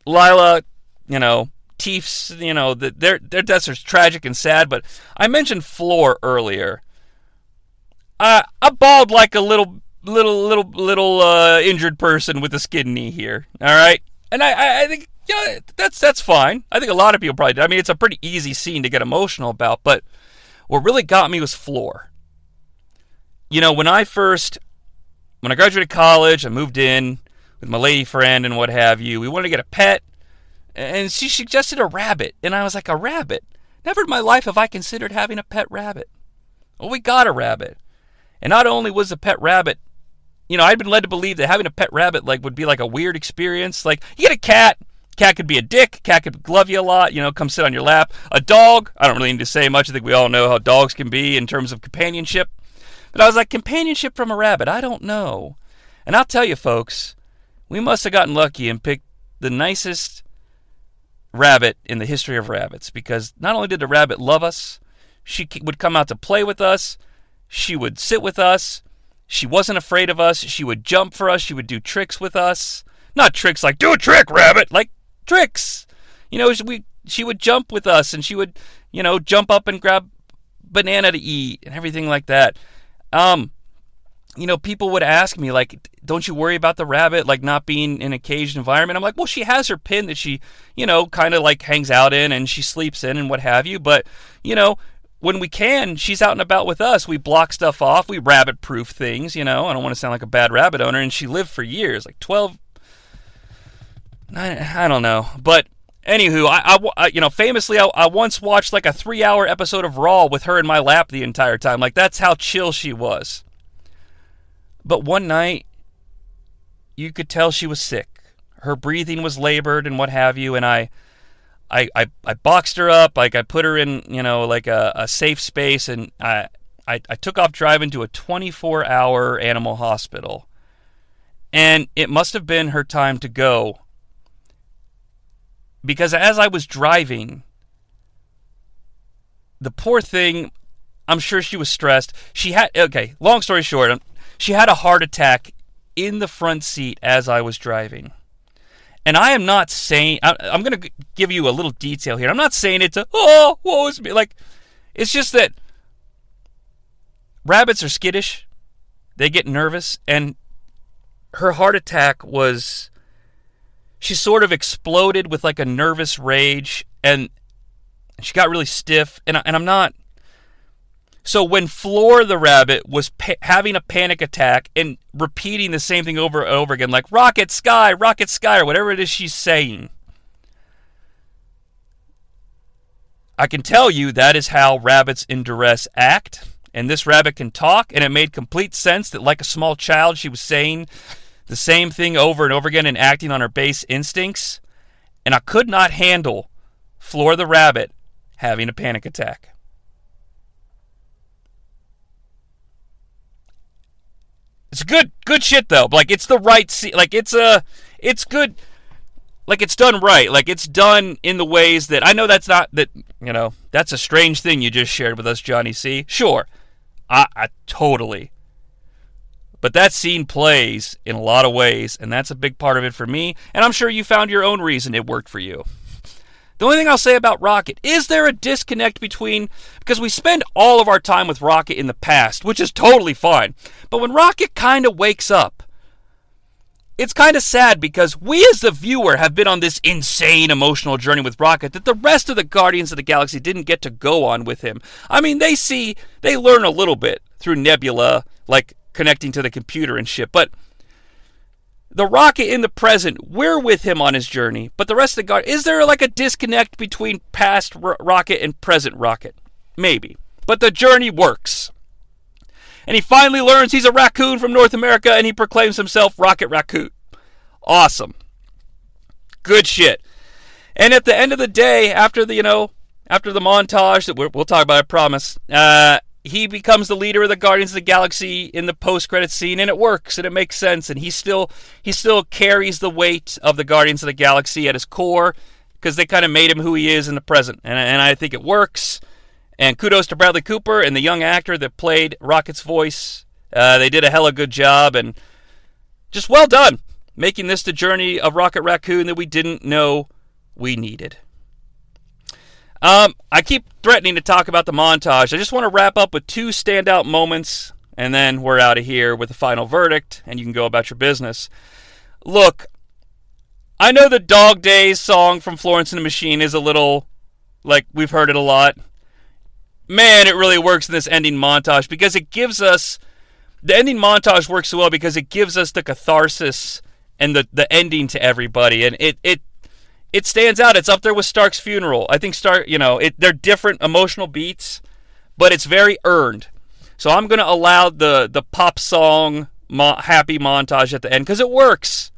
Lylla, you know, Teefs, you know, the, their their deaths are tragic and sad, but I mentioned Floor earlier. Uh, I bawled like a little little little little uh, injured person with a skid knee here. All right, and I I, I think yeah that's that's fine. I think a lot of people probably. Did. I mean, it's a pretty easy scene to get emotional about, but what really got me was Floor. You know, when I first when I graduated college, I moved in with my lady friend and what have you. We wanted to get a pet, and she suggested a rabbit, and I was like, a rabbit. Never in my life have I considered having a pet rabbit. Well, we got a rabbit. And not only was the pet rabbit, you know, I'd been led to believe that having a pet rabbit like would be like a weird experience. Like you get a cat, cat could be a dick, cat could love you a lot, you know, come sit on your lap. A dog, I don't really need to say much. I think we all know how dogs can be in terms of companionship. But I was like, companionship from a rabbit, I don't know. And I'll tell you, folks, we must have gotten lucky and picked the nicest rabbit in the history of rabbits because not only did the rabbit love us, she would come out to play with us, she would sit with us, she wasn't afraid of us, she would jump for us, she would do tricks with us. Not tricks like do a trick, rabbit, like tricks. You know, we she would jump with us and she would, you know, jump up and grab banana to eat and everything like that. Um you know, people would ask me, like, don't you worry about the rabbit, like, not being in a caged environment? I'm like, well, she has her pen that she, you know, kind of like hangs out in and she sleeps in and what have you. But, you know, when we can, she's out and about with us. We block stuff off. We rabbit proof things, you know. I don't want to sound like a bad rabbit owner. And she lived for years, like 12, I, I don't know. But anywho, I, I- you know, famously, I, I once watched like a three hour episode of Raw with her in my lap the entire time. Like, that's how chill she was. But one night, you could tell she was sick. Her breathing was labored and what have you, and I. I, I, I boxed her up, like I put her in, you know, like a, a safe space, and I, I, I took off driving to a 24 hour animal hospital. And it must have been her time to go. Because as I was driving, the poor thing, I'm sure she was stressed. She had, okay, long story short, um, she had a heart attack in the front seat as I was driving. And I am not saying, I'm going to give you a little detail here. I'm not saying it to, oh, woe is me. Like, it's just that rabbits are skittish, they get nervous, and her heart attack was, she sort of exploded with like a nervous rage, and she got really stiff. And, I, and I'm not, so when Floor the rabbit was pa- having a panic attack and repeating the same thing over and over again, like rocket sky, rocket sky, or whatever it is she's saying, I can tell you that is how rabbits in duress act. And this rabbit can talk, and it made complete sense that, like a small child, she was saying the same thing over and over again and acting on her base instincts. And I could not handle Floor the rabbit having a panic attack. It's good, good shit though. Like it's the right, se- like it's a, it's good. Like it's done right. Like it's done in the ways that I know that's not that you know that's a strange thing you just shared with us, Jonnie Sea. Sure, I, I totally. But that scene plays in a lot of ways, and that's a big part of it for me. And I'm sure you found your own reason it worked for you. The only thing I'll say about Rocket is there a disconnect between because we spend all of our time with Rocket in the past, which is totally fine. But when Rocket kind of wakes up, it's kind of sad because we as the viewer have been on this insane emotional journey with Rocket that the rest of the Guardians of the Galaxy didn't get to go on with him. I mean, they see, they learn a little bit through Nebula, like connecting to the computer and shit, but the Rocket in the present, we're with him on his journey, but the rest of the guard, is there like a disconnect between past Rocket and present Rocket? Maybe. But the journey works. And he finally learns he's a raccoon from North America and he proclaims himself Rocket Raccoon. Awesome. Good shit. And at the end of the day, after the, you know, after the montage that we're, we'll talk about, I promise. Uh, he becomes the leader of the Guardians of the Galaxy in the post-credit scene, and it works and it makes sense. And he still he still carries the weight of the Guardians of the Galaxy at his core because they kind of made him who he is in the present, and and I think it works. And kudos to Bradley Cooper and the young actor that played Rocket's voice. Uh, they did a hell hella good job, and just well done making this the journey of Rocket Raccoon that we didn't know we needed. Um, I keep threatening to talk about the montage. I just want to wrap up with two standout moments, and then we're out of here with the final verdict, and you can go about your business. Look, I know the Dog Days song from Florence and the Machine is a little like we've heard it a lot. Man, it really works in this ending montage because it gives us the ending montage works so well because it gives us the catharsis and the, the ending to everybody and it, it it stands out. It's up there with Stark's funeral. I think Stark, you know, it, they're different emotional beats, but it's very earned. So I'm going to allow the the pop song mo- happy montage at the end because it works.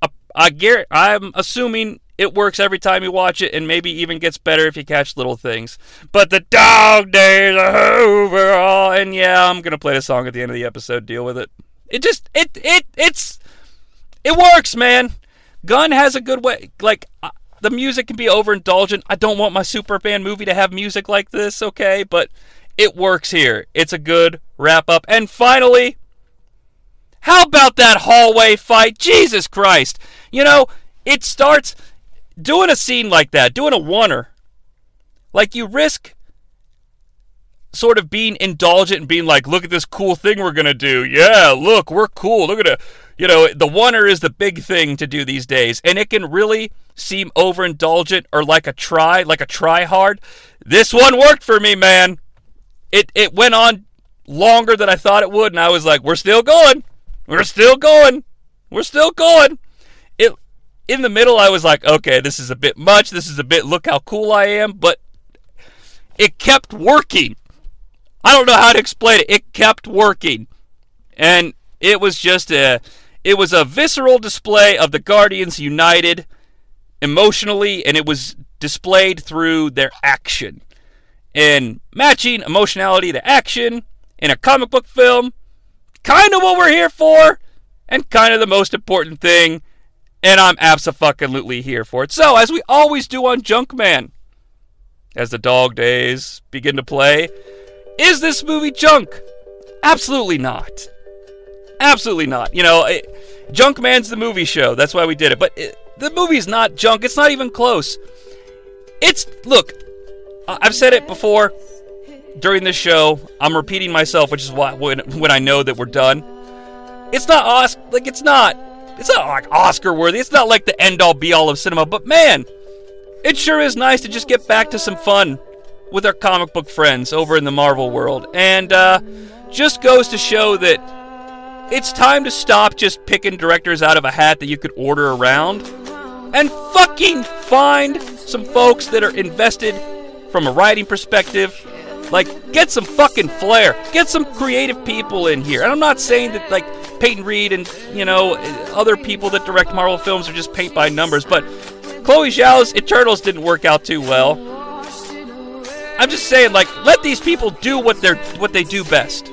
I, I guar- I'm assuming it works every time you watch it, and maybe even gets better if you catch little things. But the dog days are over, all, and yeah, I'm gonna play the song at the end of the episode. Deal with it. It just it it it's it works, man. Gunn has a good way. Like uh, the music can be overindulgent. I don't want my Superman movie to have music like this, okay? But it works here. It's a good wrap up. And finally, how about that hallway fight? Jesus Christ. You know, it starts doing a scene like that, doing a oneer. Like you risk sort of being indulgent and being like, look at this cool thing we're going to do. Yeah, look, we're cool. Look at it. You know, the oneer is the big thing to do these days. And it can really seem overindulgent or like a try, like a try hard. This one worked for me, man. It, it went on longer than I thought it would. And I was like, we're still going. We're still going. We're still going. It, in the middle, I was like, okay, this is a bit much. This is a bit, look how cool I am. But it kept working. I don't know how to explain it. It kept working. And it was just a it was a visceral display of the Guardians united emotionally and it was displayed through their action. And matching emotionality to action in a comic book film, kind of what we're here for and kind of the most important thing and I'm absolutely here for it. So, as we always do on Junkman, as the dog days begin to play, is this movie junk? Absolutely not. Absolutely not. You know, it, Junkman's the movie show. That's why we did it. But it, the movie's not junk. It's not even close. It's look. I've said it before during this show. I'm repeating myself, which is why when when I know that we're done. It's not Oscar. Like it's not. It's not like Oscar worthy. It's not like the end all be all of cinema. But man, it sure is nice to just get back to some fun with our comic book friends over in the Marvel world. And uh, just goes to show that it's time to stop just picking directors out of a hat that you could order around and fucking find some folks that are invested from a writing perspective. Like, get some fucking flair. Get some creative people in here. And I'm not saying that, like, Peyton Reed and, you know, other people that direct Marvel films are just paint by numbers, but Chloe Zhao's Eternals didn't work out too well. I'm just saying, like, let these people do what they're what they do best.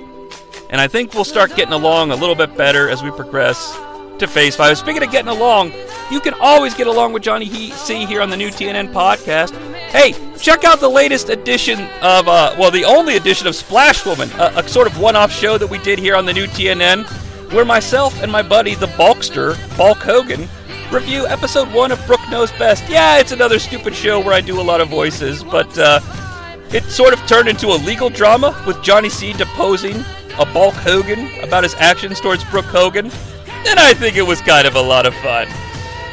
And I think we'll start getting along a little bit better as we progress to Phase 5. Speaking of getting along, you can always get along with Jonnie he- Sea here on the new TNN podcast. Hey, check out the latest edition of, uh, well, the only edition of Splash Woman, a, a sort of one off show that we did here on the new TNN, where myself and my buddy, the Bulkster, Bulk Hogan, review episode one of Brooke Knows Best. Yeah, it's another stupid show where I do a lot of voices, but uh, it sort of turned into a legal drama with Jonnie Sea deposing a Bulk Hogan about his actions towards Brooke Hogan, and I think it was kind of a lot of fun.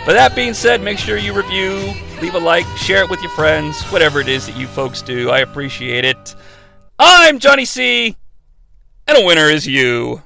But that being said, make sure you review, leave a like, share it with your friends, whatever it is that you folks do. I appreciate it. I'm Jonnie Sea, and a winner is you.